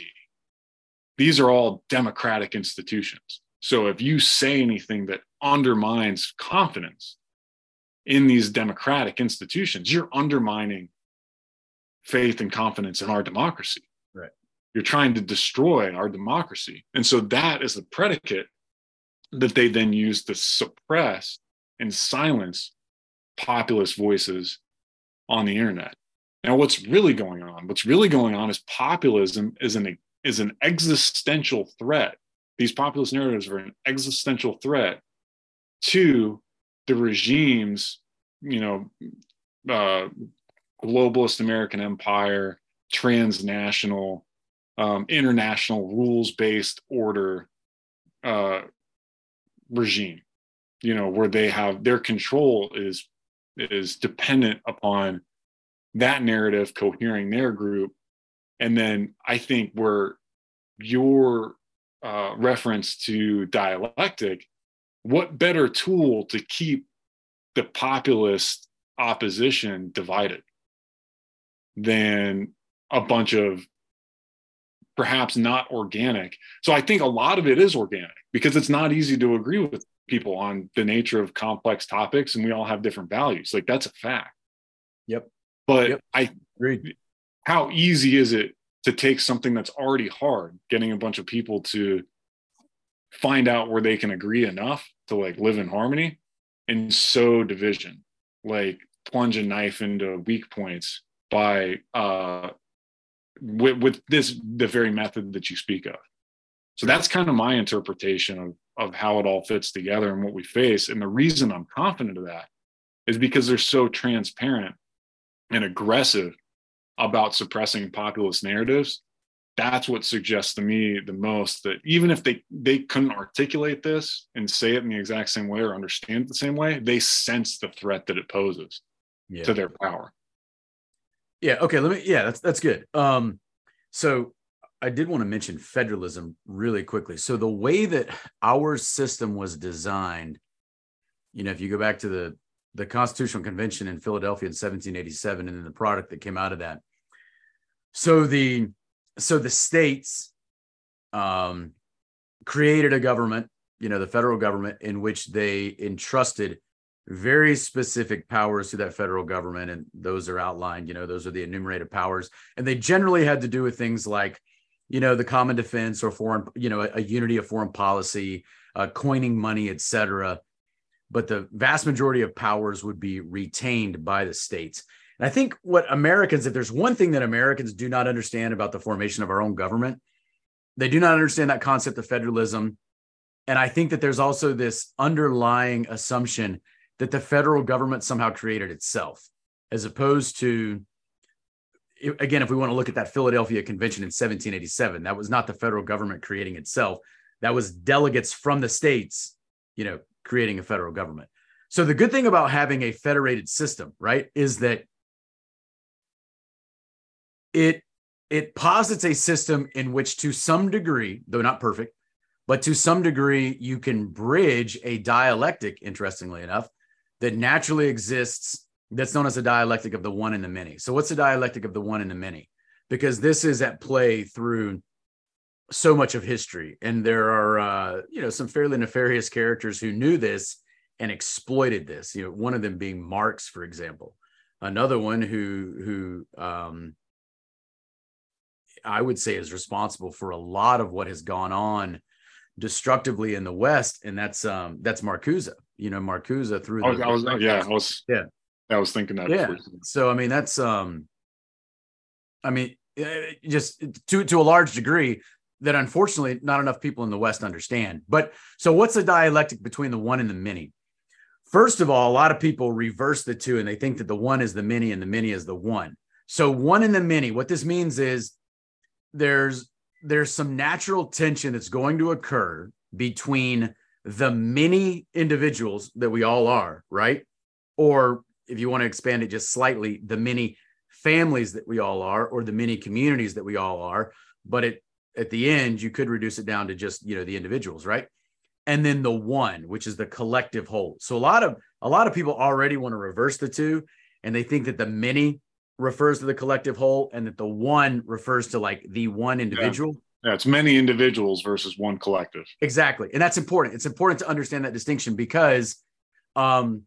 These are all democratic institutions. So if you say anything that undermines confidence in these democratic institutions, you're undermining faith and confidence in our democracy. You're trying to destroy our democracy. And so that is the predicate that they then use to suppress and silence populist voices on the internet. Now, what's really going on? What's really going on is populism is an is an existential threat. These populist narratives are an existential threat to the regime's, you know, uh, globalist American empire, transnational um, international rules based order uh, regime you know where they have their control is is dependent upon that narrative cohering their group and then i think where your uh, reference to dialectic what better tool to keep the populist opposition divided than a bunch of perhaps not organic. So I think a lot of it is organic because it's not easy to agree with people on the nature of complex topics and we all have different values. Like that's a fact. Yep. But yep. I agree. How easy is it to take something that's already hard, getting a bunch of people to find out where they can agree enough to like live in harmony and sow division, like plunge a knife into weak points by uh with, with this the very method that you speak of. So that's kind of my interpretation of of how it all fits together and what we face. And the reason i'm confident of that is because they're so transparent and aggressive about suppressing populist narratives that's what suggests to me the most that even if they they couldn't articulate this and say it in the exact same way or understand it the same way they sense the threat that it poses yeah. to their power yeah. Okay. Let me. Yeah. That's that's good. Um, so I did want to mention federalism really quickly. So the way that our system was designed, you know, if you go back to the the Constitutional Convention in Philadelphia in 1787, and then the product that came out of that. So the so the states um, created a government, you know, the federal government, in which they entrusted very specific powers to that federal government and those are outlined you know those are the enumerated powers and they generally had to do with things like you know, the common defense or foreign, you know, a, a unity of foreign policy, uh, coining money, etc. But the vast majority of powers would be retained by the states. And I think what Americans, if there's one thing that Americans do not understand about the formation of our own government, they do not understand that concept of federalism. And I think that there's also this underlying assumption that the federal government somehow created itself, as opposed to, again, if we want to look at that Philadelphia Convention in 1787, that was not the federal government creating itself. That was delegates from the states, you know, creating a federal government. So the good thing about having a federated system, right, is that it it posits a system in which to some degree, though not perfect, but to some degree you can bridge a dialectic interestingly enough that naturally exists that's known as a dialectic of the one and the many. So what's the dialectic of the one and the many? Because this is at play through so much of history and there are uh, you know some fairly nefarious characters who knew this and exploited this you know one of them being marx for example another one who who um, i would say is responsible for a lot of what has gone on destructively in the west and that's um that's marcuse you know marcuse through the, I was, I was yeah i was yeah i was thinking that yeah so i mean that's um i mean eh, just to to a large degree that unfortunately not enough people in the West understand. But so what's the dialectic between the one and the many? First of all, a lot of people reverse the two and they think that the one is the many and the many is the one. So one and the many, what this means is there's there's some natural tension that's going to occur between the many individuals that we all are, right? Or if you want to expand it just slightly, the many families that we all are, or the many communities that we all are. But it at the end you could reduce it down to just you know the individuals right and then the one which is the collective whole so a lot of a lot of people already want to reverse the two and they think that the many refers to the collective whole and that the one refers to like the one individual? Yeah, yeah it's many individuals versus one collective. Exactly and that's important. It's important to understand that distinction because um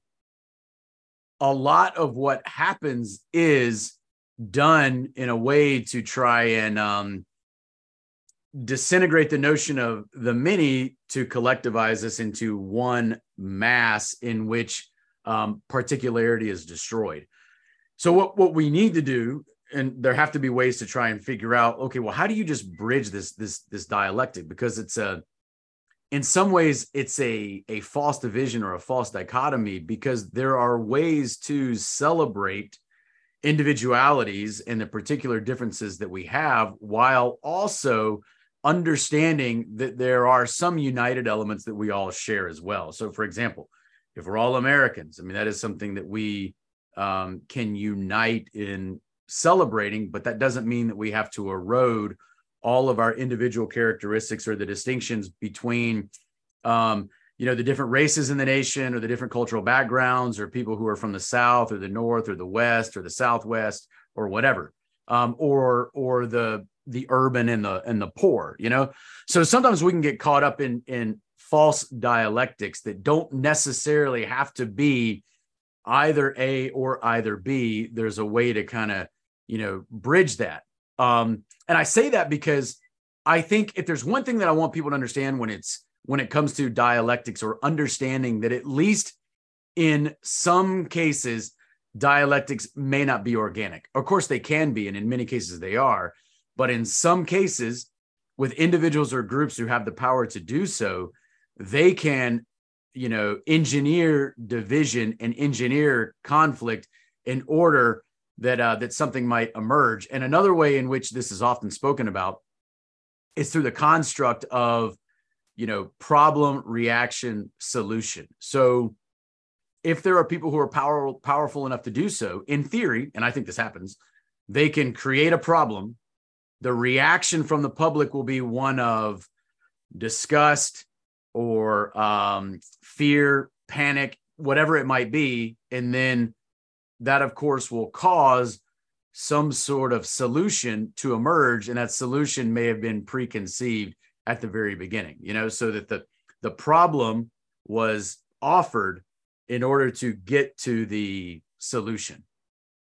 a lot of what happens is done in a way to try and um disintegrate the notion of the many to collectivize this into one mass in which um, particularity is destroyed. So what what we need to do, and there have to be ways to try and figure out, okay, well, how do you just bridge this this this dialectic? Because it's a in some ways it's a a false division or a false dichotomy because there are ways to celebrate individualities and the particular differences that we have while also understanding that there are some united elements that we all share as well. So, for example, if we're all Americans, I mean, that is something that we um, can unite in celebrating, but that doesn't mean that we have to erode all of our individual characteristics or the distinctions between, um, you know, the different races in the nation or the different cultural backgrounds or people who are from the South or the North or the West or the Southwest or whatever. Um, or or the the urban and the and the poor you know so sometimes we can get caught up in in false dialectics that don't necessarily have to be either a or either b there's a way to kind of you know bridge that. Um and i say that because i think if there's one thing that i want people to understand when it's when it comes to dialectics or understanding that at least in some cases dialectics may not be organic. Of course they can be and in many cases they are. But in some cases, with individuals or groups who have the power to do so, they can, you know, engineer division and engineer conflict in order that uh, that something might emerge. And another way in which this is often spoken about is through the construct of, you know, problem, reaction, solution. So if there are people who are power, powerful enough to do so, in theory, and I think this happens, they can create a problem the reaction from the public will be one of disgust or um, fear, panic, whatever it might be. And then that, of course, will cause some sort of solution to emerge. And that solution may have been preconceived at the very beginning, you know, so that the, the problem was offered in order to get to the solution.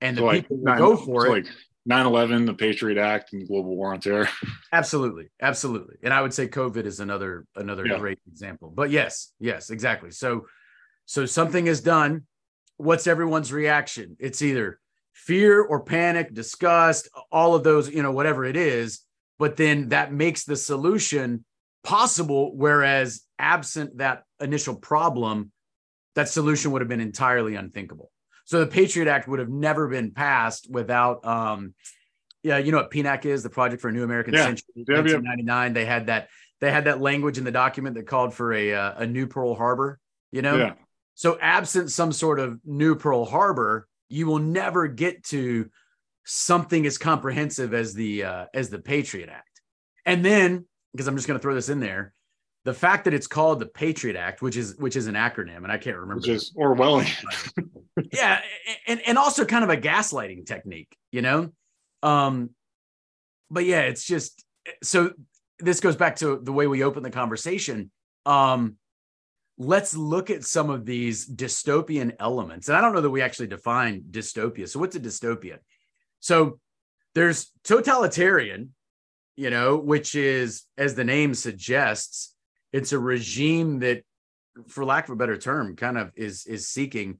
And the so people like, go for it. Like 9-11 the patriot act and the global war on terror. Absolutely. Absolutely. And i would say covid is another another yeah. great example. But yes yes exactly. So so something is done. What's everyone's reaction? It's either fear or panic disgust all of those you know whatever it is. But then that makes the solution possible whereas absent that initial problem that solution would have been entirely unthinkable so the Patriot Act would have never been passed without, um, yeah, you know what PNAC is, the Project for a New American yeah. Century. 1999, they had that they had that language in the document that called for a uh, a new Pearl Harbor. You know, yeah. so absent some sort of new Pearl Harbor, you will never get to something as comprehensive as the uh, as the Patriot Act. And then, because I'm just going to throw this in there, the fact that it's called the Patriot Act, which is which is an acronym, and I can't remember, which is Orwellian. yeah, and and also kind of a gaslighting technique, you know. Um, but yeah, it's just so. This goes back to the way we open the conversation. Um, let's look at some of these dystopian elements, and I don't know that we actually define dystopia. So, what's a dystopia? So, there's totalitarian, you know, which is, as the name suggests, it's a regime that for lack of a better term kind of is is seeking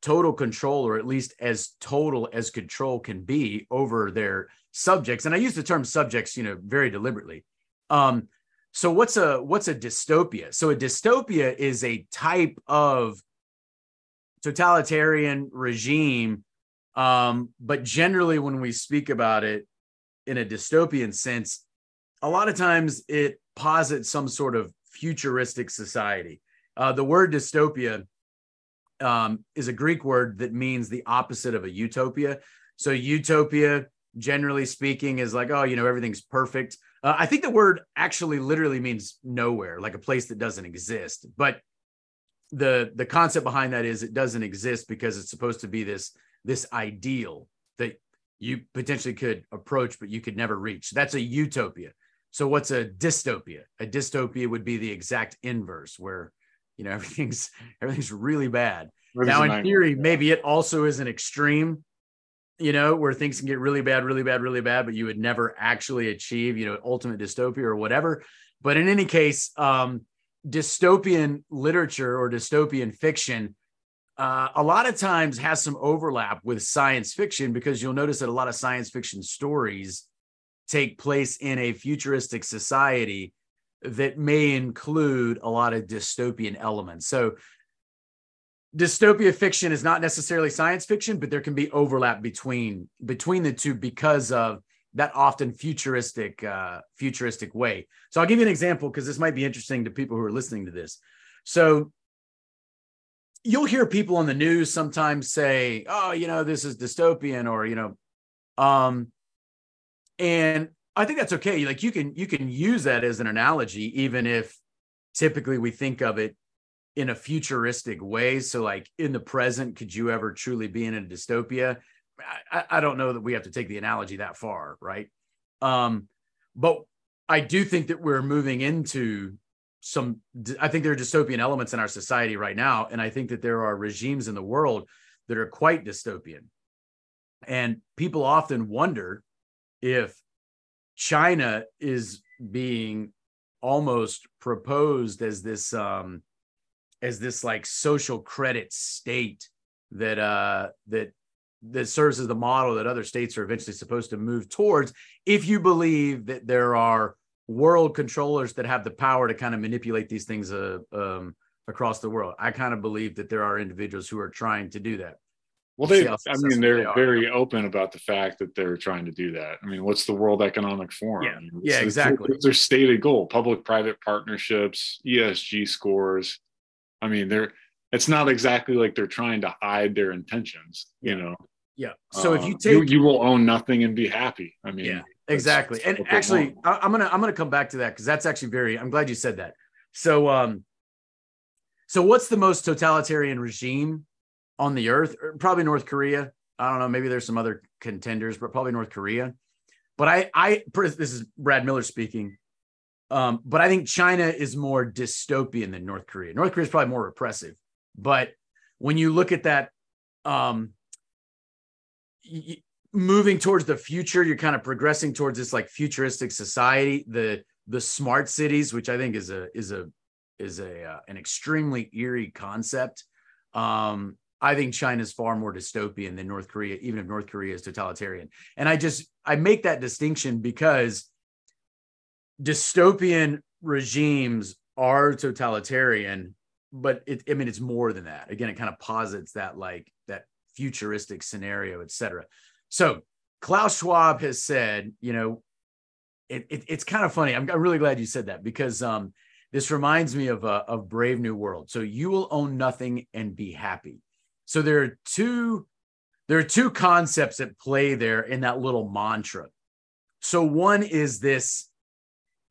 total control or at least as total as control can be over their subjects. And i use the term subjects you know very deliberately. Um so what's a what's a dystopia? So a dystopia is a type of totalitarian regime um but generally when we speak about it in a dystopian sense a lot of times it posits some sort of futuristic society. Uh, the word dystopia um, is a Greek word that means the opposite of a utopia. So, utopia, generally speaking, is like, oh, you know, everything's perfect. Uh, I think the word actually literally means nowhere, like a place that doesn't exist. But the the concept behind that is it doesn't exist because it's supposed to be this this ideal that you potentially could approach, but you could never reach. That's a utopia. So what's a dystopia? A dystopia would be the exact inverse, where you know everything's everything's really bad. now, in theory, maybe it also is an extreme, you know, where things can get really bad, really bad, really bad, but you would never actually achieve, you know, ultimate dystopia or whatever. But in any case, um, dystopian literature or dystopian fiction uh, a lot of times has some overlap with science fiction because you'll notice that a lot of science fiction stories take place in a futuristic society that may include a lot of dystopian elements. So, dystopia fiction is not necessarily science fiction, but there can be overlap between between the two because of that often futuristic uh, futuristic way. So, I'll give you an example because this might be interesting to people who are listening to this. So, you'll hear people on the news sometimes say, "Oh, you know, this is dystopian," or you know, um, and I think that's okay. Like you can you can use that as an analogy, even if typically we think of it in a futuristic way. So, like in the present, could you ever truly be in a dystopia? I, I don't know that we have to take the analogy that far, right? Um, but I do think that we're moving into some. I think there are dystopian elements in our society right now, and I think that there are regimes in the world that are quite dystopian. And people often wonder if China is being almost proposed as this um as this like social credit state that uh that that serves as the model that other states are eventually supposed to move towards if you believe that there are world controllers that have the power to kind of manipulate these things uh, um, across the world. I kind of believe that there are individuals who are trying to do that well, they, I mean, they're they very open about the fact that they're trying to do that. I mean, what's the World Economic Forum? Yeah, yeah exactly. It's their stated goal: public-private partnerships, ESG scores. I mean, they're. It's not exactly like they're trying to hide their intentions. You know. Yeah. So if you take, you, you, will own nothing and be happy. I mean, yeah, exactly. And actually, I'm gonna I'm gonna come back to that because that's actually very. I'm glad you said that. So, um, so what's the most totalitarian regime on the earth, probably North Korea. I don't know. Maybe there's some other contenders, but probably North Korea. But I, I, this is Brad Miller speaking. Um, but I think China is more dystopian than North Korea. North Korea is probably more repressive. But when you look at that, um, moving towards the future. You're kind of progressing towards this like futuristic society. The the smart cities, which I think is a is a is a uh, an extremely eerie concept. Um, I think China is far more dystopian than North Korea, even if North Korea is totalitarian. And I just I make that distinction because dystopian regimes are totalitarian, but it, I mean it's more than that. Again, it kind of posits that like that futuristic scenario, et cetera. So Klaus Schwab has said, you know, it, it, it's kind of funny. I'm, I'm, really glad you said that because um, this reminds me of uh, of Brave New World. So you will own nothing and be happy. So there are two there are two concepts at play there in that little mantra. So one is this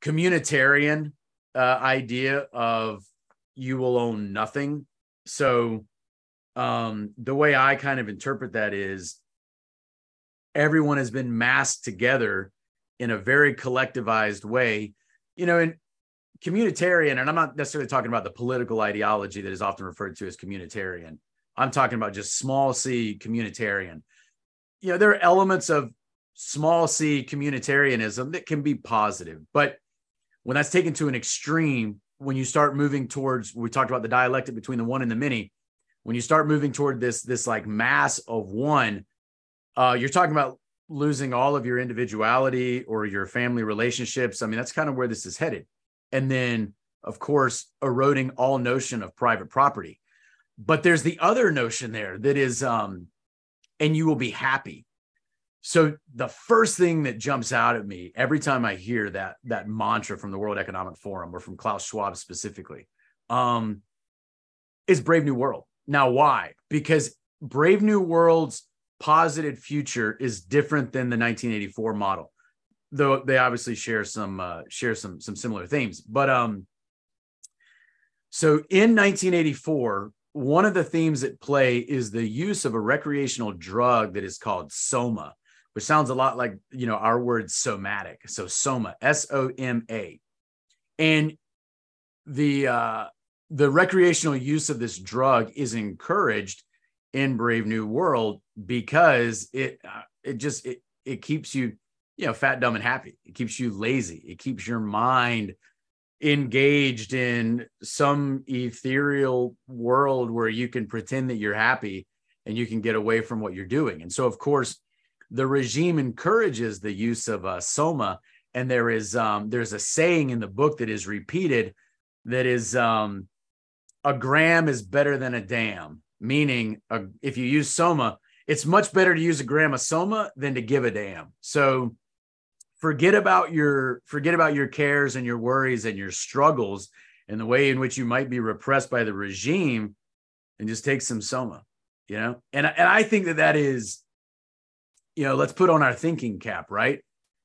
communitarian uh, idea of you will own nothing. So um, the way I kind of interpret that is everyone has been masked together in a very collectivized way. You know, and communitarian, and I'm not necessarily talking about the political ideology that is often referred to as communitarian. I'm talking about just small c communitarian. You know, there are elements of small c communitarianism that can be positive, but when that's taken to an extreme, when you start moving towards, we talked about the dialectic between the one and the many. When you start moving toward this, this like mass of one, uh, you're talking about losing all of your individuality or your family relationships. I mean, that's kind of where this is headed. And then, of course, eroding all notion of private property. But there's the other notion there that is, um, and you will be happy. So the first thing that jumps out at me every time I hear that that mantra from the World Economic Forum or from Klaus Schwab specifically, um, is Brave New World. Now, why? Because Brave New World's posited future is different than the 1984 model, though they obviously share some uh, share some some similar themes. But um, so in 1984, one of the themes at play is the use of a recreational drug that is called soma, which sounds a lot like you know our word somatic. So soma, S O M A, and the uh, the recreational use of this drug is encouraged in Brave New World because it uh, it just it it keeps you you know fat, dumb, and happy. It keeps you lazy. It keeps your mind engaged in some ethereal world where you can pretend that you're happy and you can get away from what you're doing. And so, of course, the regime encourages the use of uh, soma. And there is um, there's a saying in the book that is repeated that is um, a gram is better than a damn meaning uh, if you use soma it's much better to use a gram of soma than to give a damn so forget about your forget about your cares and your worries and your struggles and the way in which you might be repressed by the regime and just take some soma you know and, and i think that that is you know let's put on our thinking cap right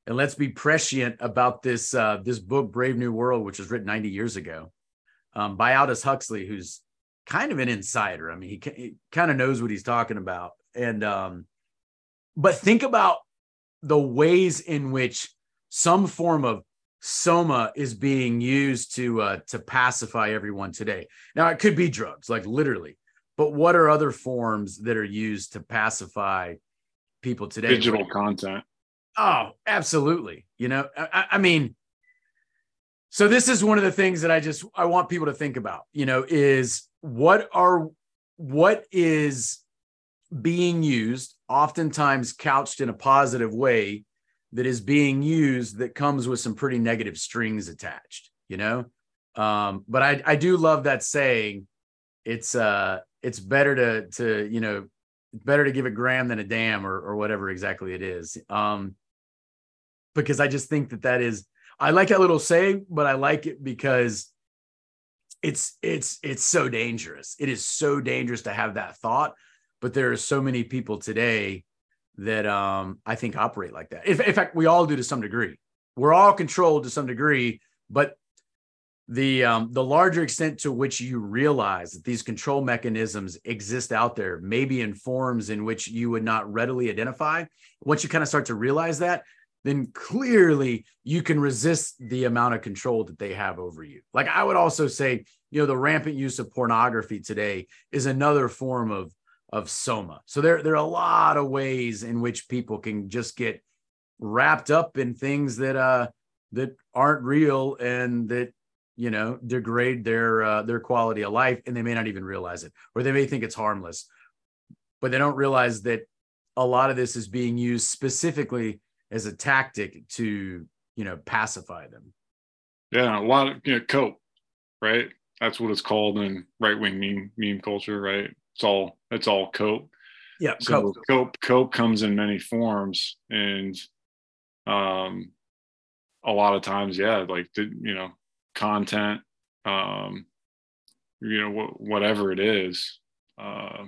and let's be prescient about this uh, this book brave new world which was written 90 years ago um, by aldous huxley who's kind of an insider. I mean, he, he kind of knows what he's talking about. And, um, but think about the ways in which some form of soma is being used to uh, to pacify everyone today. Now, it could be drugs, like literally, but what are other forms that are used to pacify people today? Digital content. Oh, absolutely. You know, I, I mean, so this is one of the things that I just I want people to think about. You know, is what are what is being used oftentimes couched in a positive way that is being used that comes with some pretty negative strings attached you know um, but i i do love that saying it's uh it's better to to you know better to give a gram than a damn or or whatever exactly it is um because i just think that that is i like that little saying but i like it because it's it's it's so dangerous. It is so dangerous to have that thought, but there are so many people today that um, I think operate like that. In, in fact, we all do to some degree. We're all controlled to some degree, but the um, the larger extent to which you realize that these control mechanisms exist out there, maybe in forms in which you would not readily identify. Once you kind of start to realize that, then clearly you can resist the amount of control that they have over you. Like I would also say, you know, the rampant use of pornography today is another form of of soma. So there, there are a lot of ways in which people can just get wrapped up in things that uh that aren't real and that you know degrade their uh, their quality of life and they may not even realize it or they may think it's harmless. But they don't realize that a lot of this is being used specifically as a tactic to you know pacify them. Yeah a lot of you know cope right? That's what it's called in right-wing meme meme culture right it's all it's all cope yeah so cope cope, cope comes in many forms and um a lot of times yeah like the, you know content um you know wh- whatever it is uh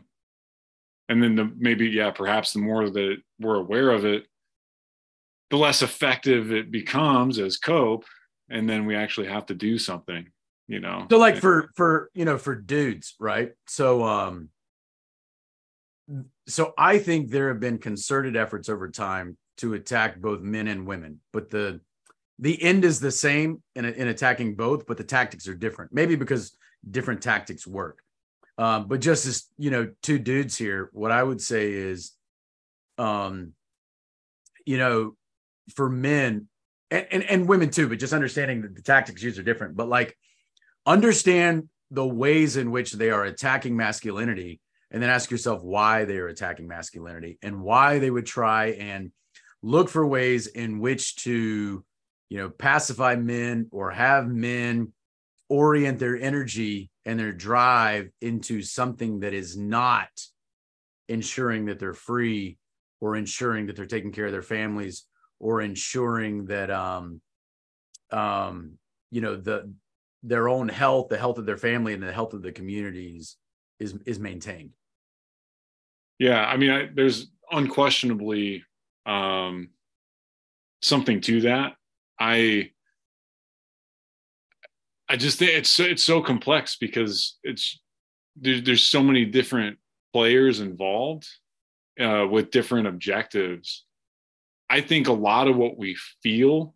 and then the maybe yeah perhaps the more that we're aware of it the less effective it becomes as cope and then we actually have to do something you know? So like for for you know for dudes right? So um so i think there have been concerted efforts over time to attack both men and women but the the end is the same in, in attacking both but the tactics are different maybe because different tactics work. Um, but just as you know two dudes here what i would say is um you know for men and, and, and women too but just understanding that the tactics used are different but like understand the ways in which they are attacking masculinity and then ask yourself why they are attacking masculinity and why they would try and look for ways in which to you know pacify men or have men orient their energy and their drive into something that is not ensuring that they're free or ensuring that they're taking care of their families or ensuring that um um you know the their own health the health of their family and the health of the communities is is maintained. Yeah i mean I, there's unquestionably um something to that. I i just think it's it's so complex because it's there, there's so many different players involved uh, with different objectives. I think a lot of what we feel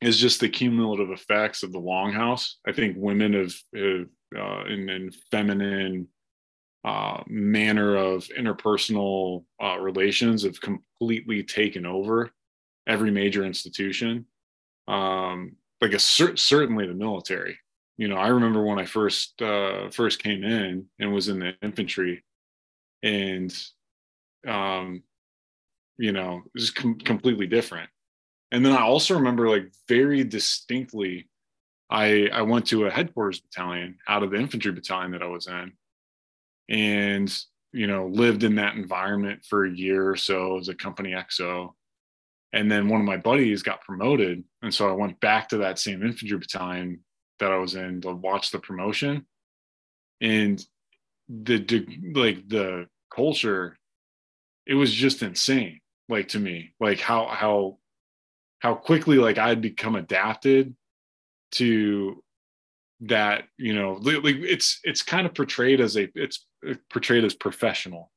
is just the cumulative effects of the longhouse. I think women have, have uh, in feminine uh, manner of interpersonal uh, relations have completely taken over every major institution. Um, like a cer- certainly the military. You know, I remember when I first uh, first came in and was in the infantry, and um, you know, it was com- completely different. And then I also remember like very distinctly, I I went to a headquarters battalion out of the infantry battalion that I was in, and you know lived in that environment for a year or so as a company XO. And then one of my buddies got promoted, and so I went back to that same infantry battalion that I was in to watch the promotion, and the like the culture, it was just insane like to me like how how how quickly like i'd become adapted to that you know like it's it's kind of portrayed as a it's portrayed as professional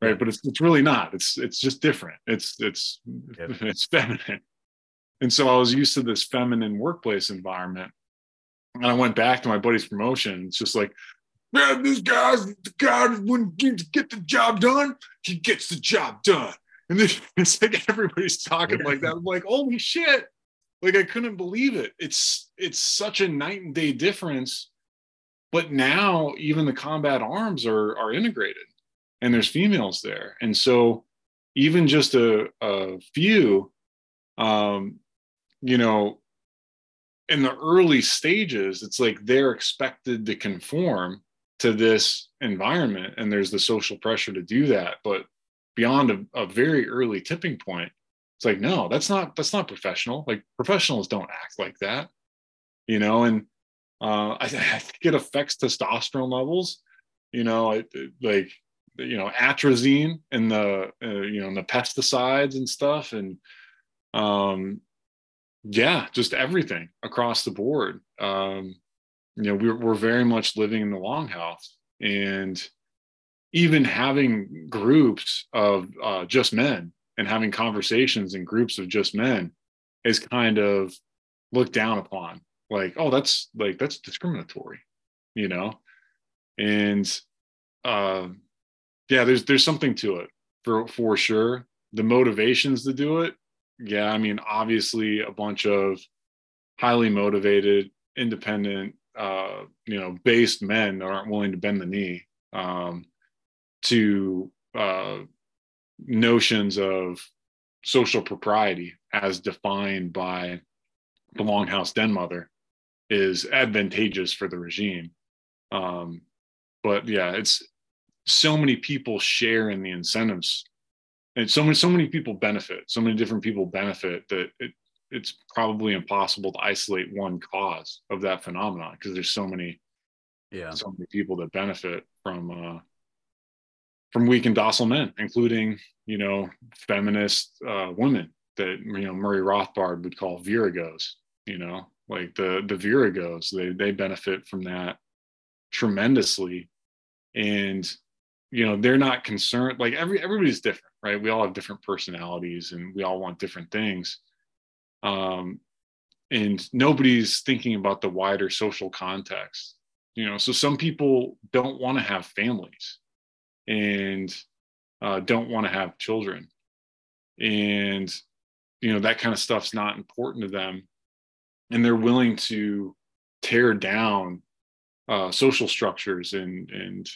right yeah. but it's it's really not it's it's just different it's it's yeah. it's feminine and so i was used to this feminine workplace environment and i went back to my buddy's promotion it's just like man this guy's the guy when get the job done he gets the job done and then it's like everybody's talking like that. I'm like, holy shit. Like I couldn't believe it. It's it's such a night and day difference. But now even the combat arms are are integrated and there's females there. And so even just a, a few um you know in the early stages it's like they're expected to conform to this environment and there's the social pressure to do that but beyond a, a very early tipping point it's like no that's not that's not professional. Like professionals don't act like that you know and uh, I, I, think it affects testosterone levels you know it, it, like you know atrazine and the uh, you know and the pesticides and stuff and um yeah just everything across the board. Um you know we're, we're very much living in the longhouse and even having groups of uh, just men and having conversations in groups of just men is kind of looked down upon like oh that's like that's discriminatory you know and uh, yeah, there's there's something to it for for sure. The motivations to do it, yeah, I mean, obviously a bunch of highly motivated, independent, uh, you know, based men that aren't willing to bend the knee um, to uh, notions of social propriety as defined by the longhouse den mother is advantageous for the regime. Um, but yeah, it's so many people share in the incentives and so many so many people benefit so many different people benefit that it, it's probably impossible to isolate one cause of that phenomenon because there's so many yeah so many people that benefit from uh from weak and docile men including you know feminist uh women that you know murray rothbard would call viragos you know like the the viragos they they benefit from that tremendously. And you know they're not concerned like every everybody's different right? We all have different personalities and we all want different things. Um and nobody's thinking about the wider social context you know? So some people don't want to have families and uh, don't want to have children. And you know that kind of stuff's not important to them. And they're willing to tear down uh, social structures and and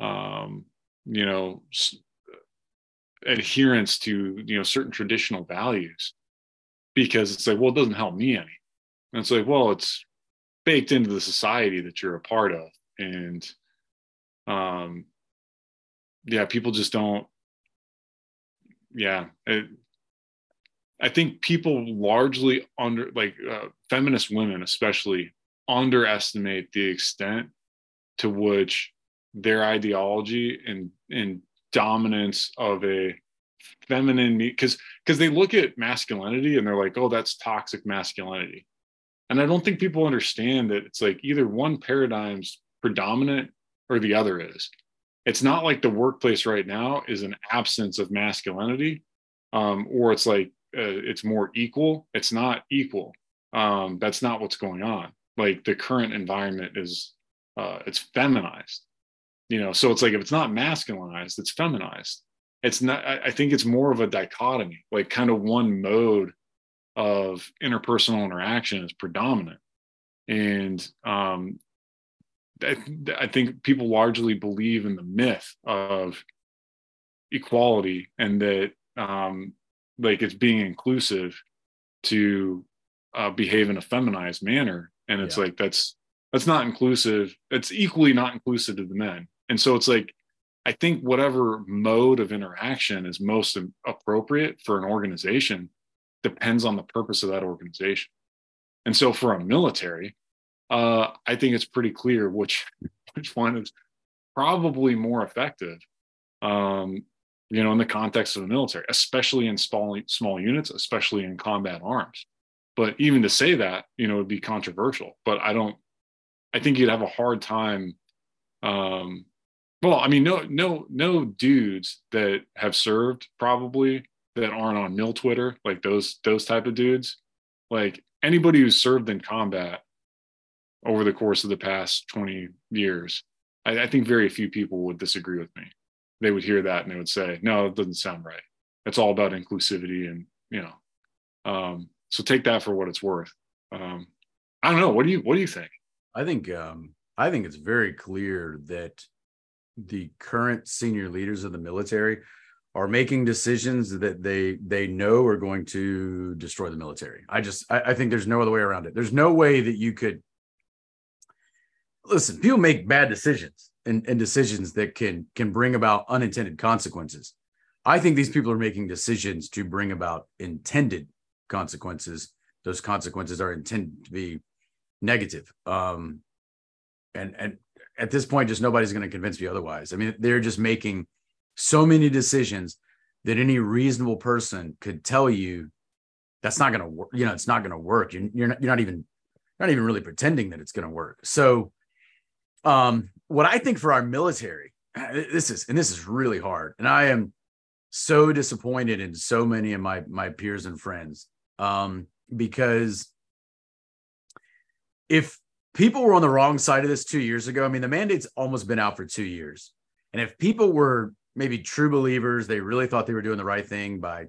um, you know adherence to you know certain traditional values. Because it's like well it doesn't help me any. And it's like well it's baked into the society that you're a part of. And um yeah people just don't yeah it, i think people largely under like uh, feminist women especially underestimate the extent to which their ideology and and dominance of a feminine because because they look at masculinity and they're like oh that's toxic masculinity. And i don't think people understand that it's like either one paradigm's predominant or the other is it's not like the workplace right now is an absence of masculinity um, or it's like uh, it's more equal. It's not equal. Um, that's not what's going on. Like the current environment is uh, it's feminized you know? So it's like if it's not masculinized it's feminized. It's not i think it's more of a dichotomy. Like kind of one mode of interpersonal interaction is predominant. And um I, I think people largely believe in the myth of equality and that um like it's being inclusive to uh, behave in a feminized manner and it's yeah. like that's that's not inclusive it's equally not inclusive to the men and so it's like, I think whatever mode of interaction is most appropriate for an organization depends on the purpose of that organization. And so for a military, uh, I think it's pretty clear which which one is probably more effective. Um, you know, in the context of the military, especially in small small units, especially in combat arms. But even to say that, you know, would be controversial. But I don't. I think you'd have a hard time um, well, I mean, no, no, no dudes that have served probably that aren't on mill Twitter, like those those type of dudes. Like anybody who's served in combat over the course of the past 20 years, I, I think very few people would disagree with me. They would hear that and they would say, no, it doesn't sound right. It's all about inclusivity and, you know, um, so take that for what it's worth. Um, I don't know. What do you, what do you think? I think, um, I think it's very clear that the current senior leaders of the military are making decisions that they they know are going to destroy the military. I just I, I, think there's no other way around it. There's no way that you could listen. People make bad decisions and, and decisions that can can bring about unintended consequences. I think these people are making decisions to bring about intended consequences. Those consequences are intended to be negative. Um, and and at this point, just nobody's going to convince me otherwise. I mean, they're just making so many decisions that any reasonable person could tell you that's not going to work. You know, it's not going to work. You're, you're not, you're not even, not even really pretending that it's going to work. So, um, what I think for our military, this is, and this is really hard. And I am so disappointed in so many of my, my peers and friends, um, because if people were on the wrong side of this two years ago. I mean, the mandate's almost been out for two years. And if people were maybe true believers, they really thought they were doing the right thing by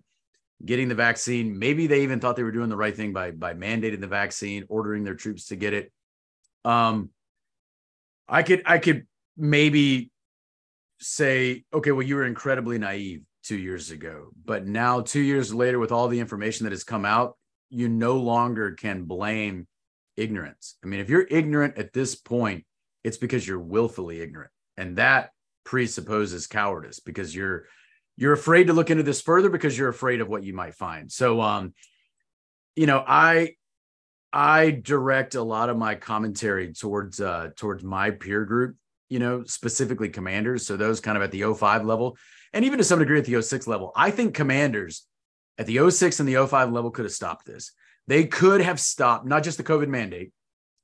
getting the vaccine. Maybe they even thought they were doing the right thing by by mandating the vaccine, ordering their troops to get it. Um, I could I could maybe say, okay, well, you were incredibly naive two years ago, but now two years later, with all the information that has come out, you no longer can blame ignorance. I mean, if you're ignorant at this point, it's because you're willfully ignorant, and that presupposes cowardice because you're you're afraid to look into this further because you're afraid of what you might find. So, um, you know, I I direct a lot of my commentary towards uh towards my peer group, you know, specifically commanders. So those kind of at the 05 level, and even to some degree at the 06 level. I think commanders at the 06 and the 05 level could have stopped this. They could have stopped not just the COVID mandate,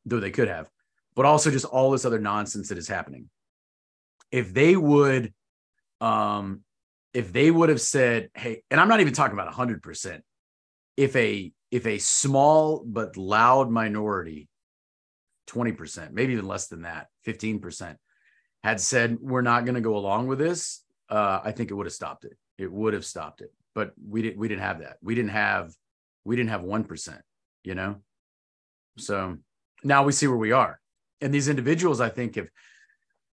though they could have, but also just all this other nonsense that is happening. If they would um if they would have said, hey, and I'm not even talking about 100%, if a if a small but loud minority 20%, maybe even less than that, 15% had said we're not going to go along with this, uh, I think it would have stopped it. It would have stopped it. But we didn't we didn't have that. We didn't have we didn't have 1%, you know? So now we see where we are. And these individuals, I think, have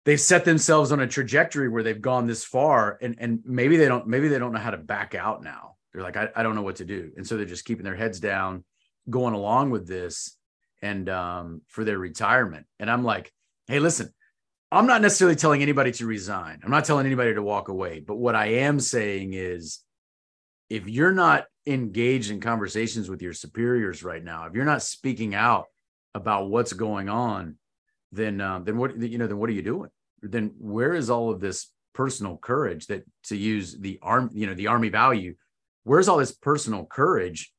they've set themselves on a trajectory where they've gone this far and and maybe they don't maybe they don't know how to back out now they're like I, I don't know what to do. And so they're just keeping their heads down going along with this and um, for their retirement. And i'm like hey listen i'm not necessarily telling anybody to resign. I'm not telling anybody to walk away. But what i am saying is if you're not engaged in conversations with your superiors right now if you're not speaking out about what's going on then um, then what you know then what are you doing? Then where is all of this personal courage that to use the arm you know the army value where's all this personal courage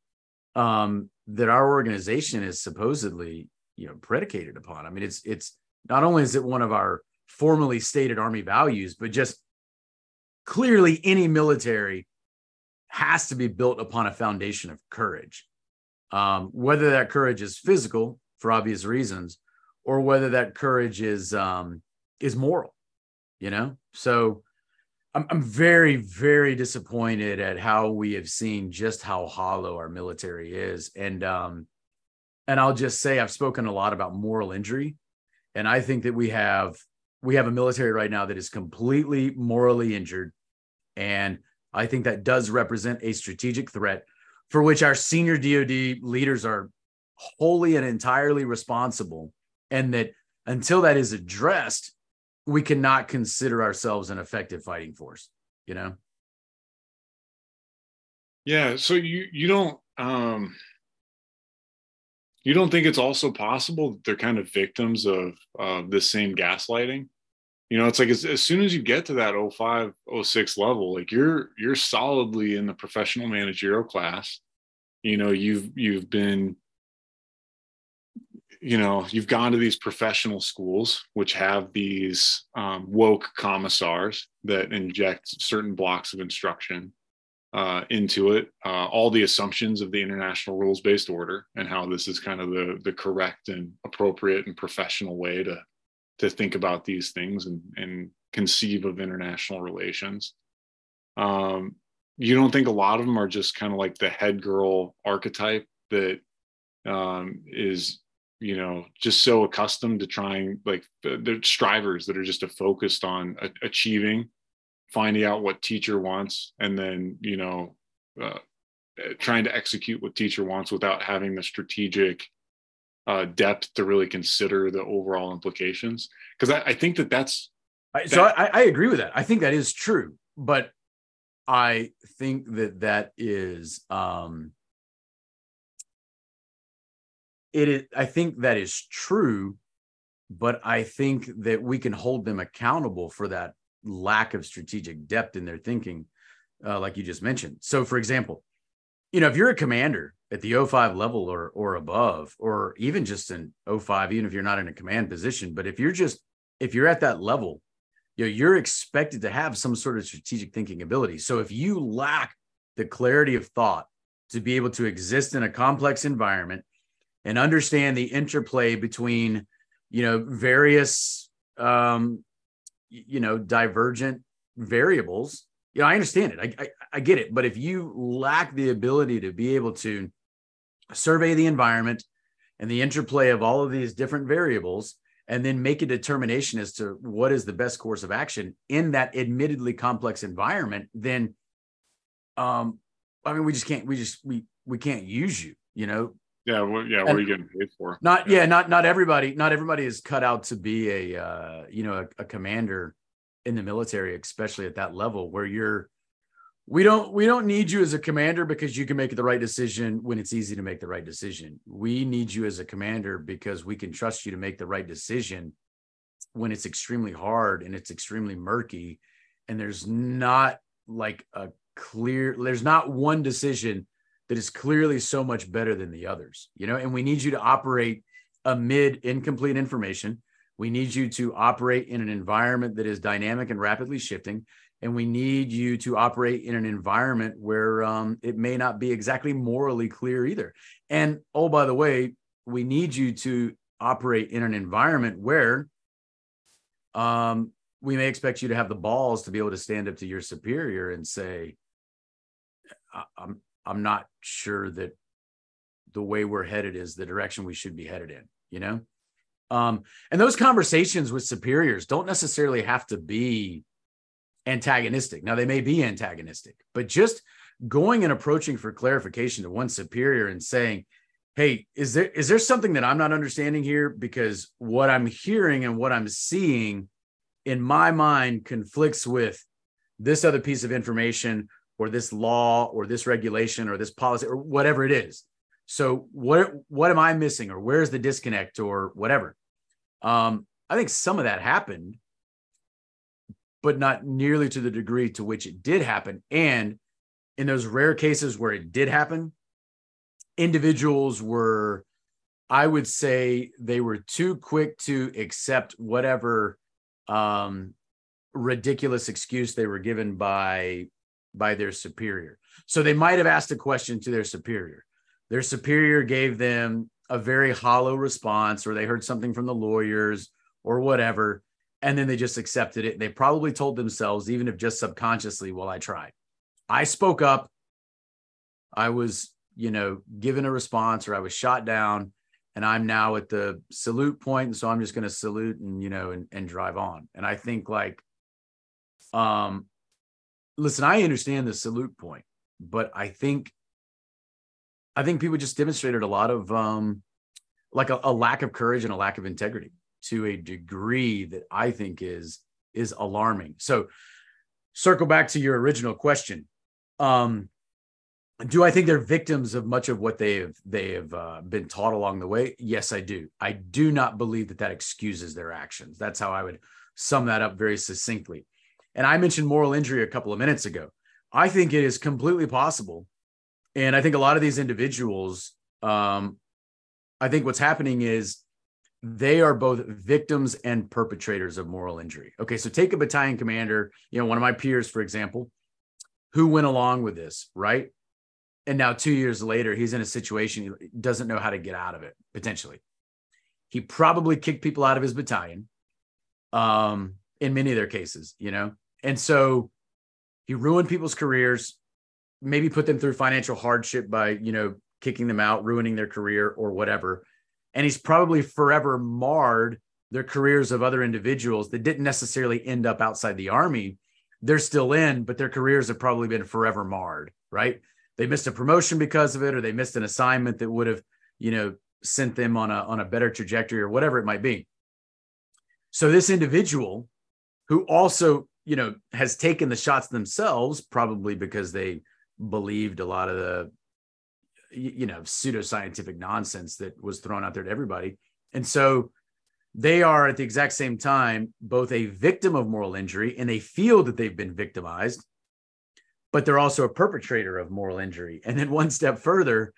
um that our organization is supposedly you know predicated upon i mean it's it's not only is it one of our formally stated army values but just clearly any military has to be built upon a foundation of courage um, whether that courage is physical for obvious reasons or whether that courage is um, is moral, you know? So I'm, I'm very, very disappointed at how we have seen just how hollow our military is. And, um, and I'll just say, I've spoken a lot about moral injury. And I think that we have, we have a military right now that is completely morally injured. And I think that does represent a strategic threat for which our senior DoD leaders are wholly and entirely responsible. And that until that is addressed, we cannot consider ourselves an effective fighting force you know? Yeah so you you don't um you don't think it's also possible that they're kind of victims of uh, this same gaslighting? You know it's like as, as soon as you get to that 05 06 level like you're you're solidly in the professional managerial class. You know you've you've been you know you've gone to these professional schools which have these um, woke commissars that inject certain blocks of instruction uh, into it uh, all the assumptions of the international rules based order and how this is kind of the the correct and appropriate and professional way to to think about these things and and conceive of international relations. Um, you don't think a lot of them are just kind of like the head girl archetype that um, is you know just so accustomed to trying like the strivers that are just focused on achieving finding out what teacher wants and then you know uh, trying to execute what teacher wants without having the strategic uh, depth to really consider the overall implications. Because I, I, think that that's that, so I, I agree with that. I think that is true but i think that that is um it is i think that is true but i think that we can hold them accountable for that lack of strategic depth in their thinking uh, like you just mentioned. So for example you know if you're a commander at the 05 level or or above or even just in 05 even if you're not in a command position but if you're just if you're at that level you know you're expected to have some sort of strategic thinking ability. So if you lack the clarity of thought to be able to exist in a complex environment and understand the interplay between you know various um, you know divergent variables. You know i understand it. I, I, I get it. But if you lack the ability to be able to survey the environment and the interplay of all of these different variables and then make a determination as to what is the best course of action in that admittedly complex environment then um i mean we just can't we just we we can't use you you know yeah well, yeah what are you getting paid for not yeah. yeah. not not everybody not everybody is cut out to be a uh you know a, a commander in the military especially at that level where you're we don't we don't need you as a commander because you can make the right decision when it's easy to make the right decision we need you as a commander because we can trust you to make the right decision when it's extremely hard and it's extremely murky and there's not like a clear there's not one decision that is clearly so much better than the others you know and we need you to operate amid incomplete information we need you to operate in an environment that is dynamic and rapidly shifting and we need you to operate in an environment where um, it may not be exactly morally clear either. And oh, by the way, we need you to operate in an environment where um, we may expect you to have the balls to be able to stand up to your superior and say, "I'm I'm not sure that the way we're headed is the direction we should be headed in." You know, um, and those conversations with superiors don't necessarily have to be antagonistic. Now, they may be antagonistic, but just going and approaching for clarification to one superior and saying, Hey, is there is there something that I'm not understanding here? Because what I'm hearing and what I'm seeing in my mind conflicts with this other piece of information or this law or this regulation or this policy or whatever it is. So what what am I missing or where's the disconnect or whatever? Um, I think some of that happened but not nearly to the degree to which it did happen. And in those rare cases where it did happen, individuals were, I would say, they were too quick to accept whatever um, ridiculous excuse they were given by by their superior. So they might have asked a question to their superior. Their superior gave them a very hollow response, or they heard something from the lawyers or whatever and then they just accepted it. They probably told themselves, even if just subconsciously, well, I tried. I spoke up. I was, you know, given a response or I was shot down and I'm now at the salute point. And so I'm just going to salute and, you know, and, and drive on. And I think like, um, listen, I understand the salute point, but I think, I think people just demonstrated a lot of, um, like a, a lack of courage and a lack of integrity to a degree that I think is is alarming. So circle back to your original question. Um, do I think they're victims of much of what they have they have uh, been taught along the way? Yes, I do. I do not believe that that excuses their actions. That's how I would sum that up very succinctly. And I mentioned moral injury a couple of minutes ago. I think it is completely possible, and I think a lot of these individuals. Um, I think what's happening is they are both victims and perpetrators of moral injury. Okay, so take a battalion commander, you know, one of my peers, for example, who went along with this, right? And now, two years later, he's in a situation he doesn't know how to get out of it, potentially. He probably kicked people out of his battalion um, in many of their cases, you know? And so he ruined people's careers, maybe put them through financial hardship by, you know, kicking them out, ruining their career or whatever and he's probably forever marred their careers of other individuals that didn't necessarily end up outside the army. They're still in, but their careers have probably been forever marred, right? They missed a promotion because of it, or they missed an assignment that would have, you know, sent them on a on a better trajectory or whatever it might be. So this individual who also, you know, has taken the shots themselves, probably because they believed a lot of the you know pseudoscientific nonsense that was thrown out there to everybody. And so they are at the exact same time both a victim of moral injury and they feel that they've been victimized but they're also a perpetrator of moral injury. And then one step further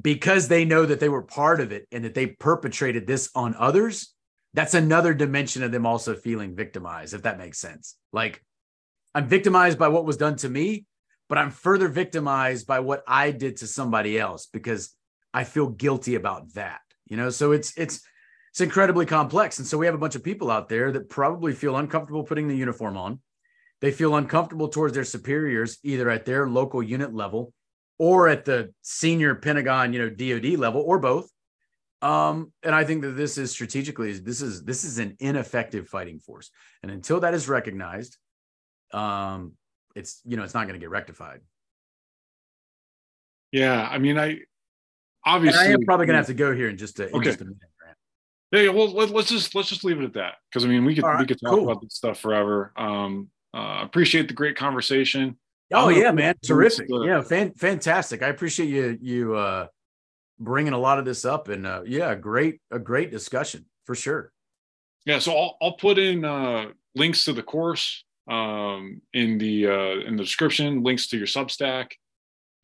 because they know that they were part of it and that they perpetrated this on others that's another dimension of them also feeling victimized if that makes sense like i'm victimized by what was done to me but I'm further victimized by what I did to somebody else because I feel guilty about that. You know, so it's it's it's incredibly complex. And so we have a bunch of people out there that probably feel uncomfortable putting the uniform on. They feel uncomfortable towards their superiors, either at their local unit level or at the senior Pentagon, you know, DoD level, or both. Um, and I think that this is strategically this is this is an ineffective fighting force, and until that is recognized, um, it's you know it's not going to get rectified. Yeah, I mean, I obviously and I am probably going to have to go here in just a, in okay. just a minute. Yeah, well, let, us just let's just leave it at that because I mean we could right, we could talk cool. about this stuff forever. Um, uh, appreciate the great conversation. Oh yeah, man, terrific. The, yeah, fan, fantastic. I appreciate you you uh, bringing a lot of this up, and uh, yeah, great a great discussion for sure. Yeah, so I'll I'll put in uh, links to the course um, in the uh, in the description, links to your Substack,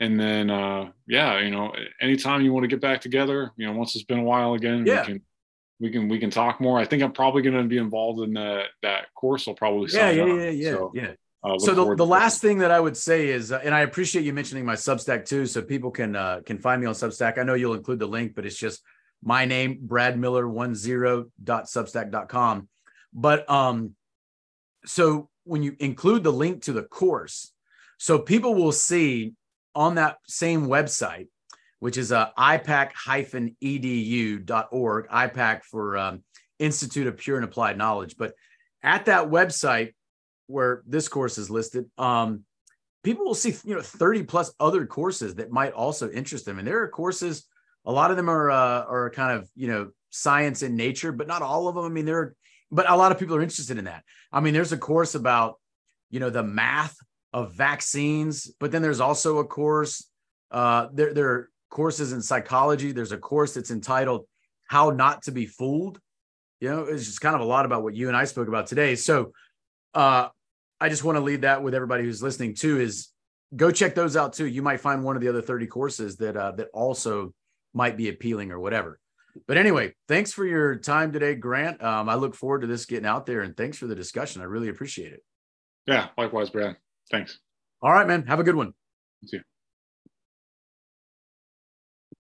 and then uh, yeah, you know, anytime you want to get back together, you know, once it's been a while again, yeah. we can we can we can talk more. I think I'm probably going to be involved in that that course. I'll probably yeah yeah, yeah yeah so, yeah uh, so the, the last thing that I would say is, uh, and I appreciate you mentioning my Substack too, so people can uh, can find me on Substack. I know you'll include the link, but it's just my name, Brad Miller one zero dot substack.com. But um, so when you include the link to the course, so people will see on that same website which is uh, ipak-edu.org, IPAK for um, Institute of Pure and Applied Knowledge. But at that website where this course is listed, um, people will see you know 30 plus other courses that might also interest them. And there are courses, a lot of them are uh, are kind of you know science and nature, but not all of them. I mean, there are, but a lot of people are interested in that. I mean, there's a course about you know the math of vaccines, but then there's also a course. Uh, there, there are courses in psychology. There's a course that's entitled How Not to Be Fooled. You know, it's just kind of a lot about what you and I spoke about today. So uh, I just want to leave that with everybody who's listening too is go check those out too. You might find one of the other 30 courses that uh, that also might be appealing or whatever. But anyway, thanks for your time today, Grant. Um, I look forward to this getting out there and thanks for the discussion. I really appreciate it. Yeah, likewise, Brad. Thanks. All right, man. Have a good one. See you too.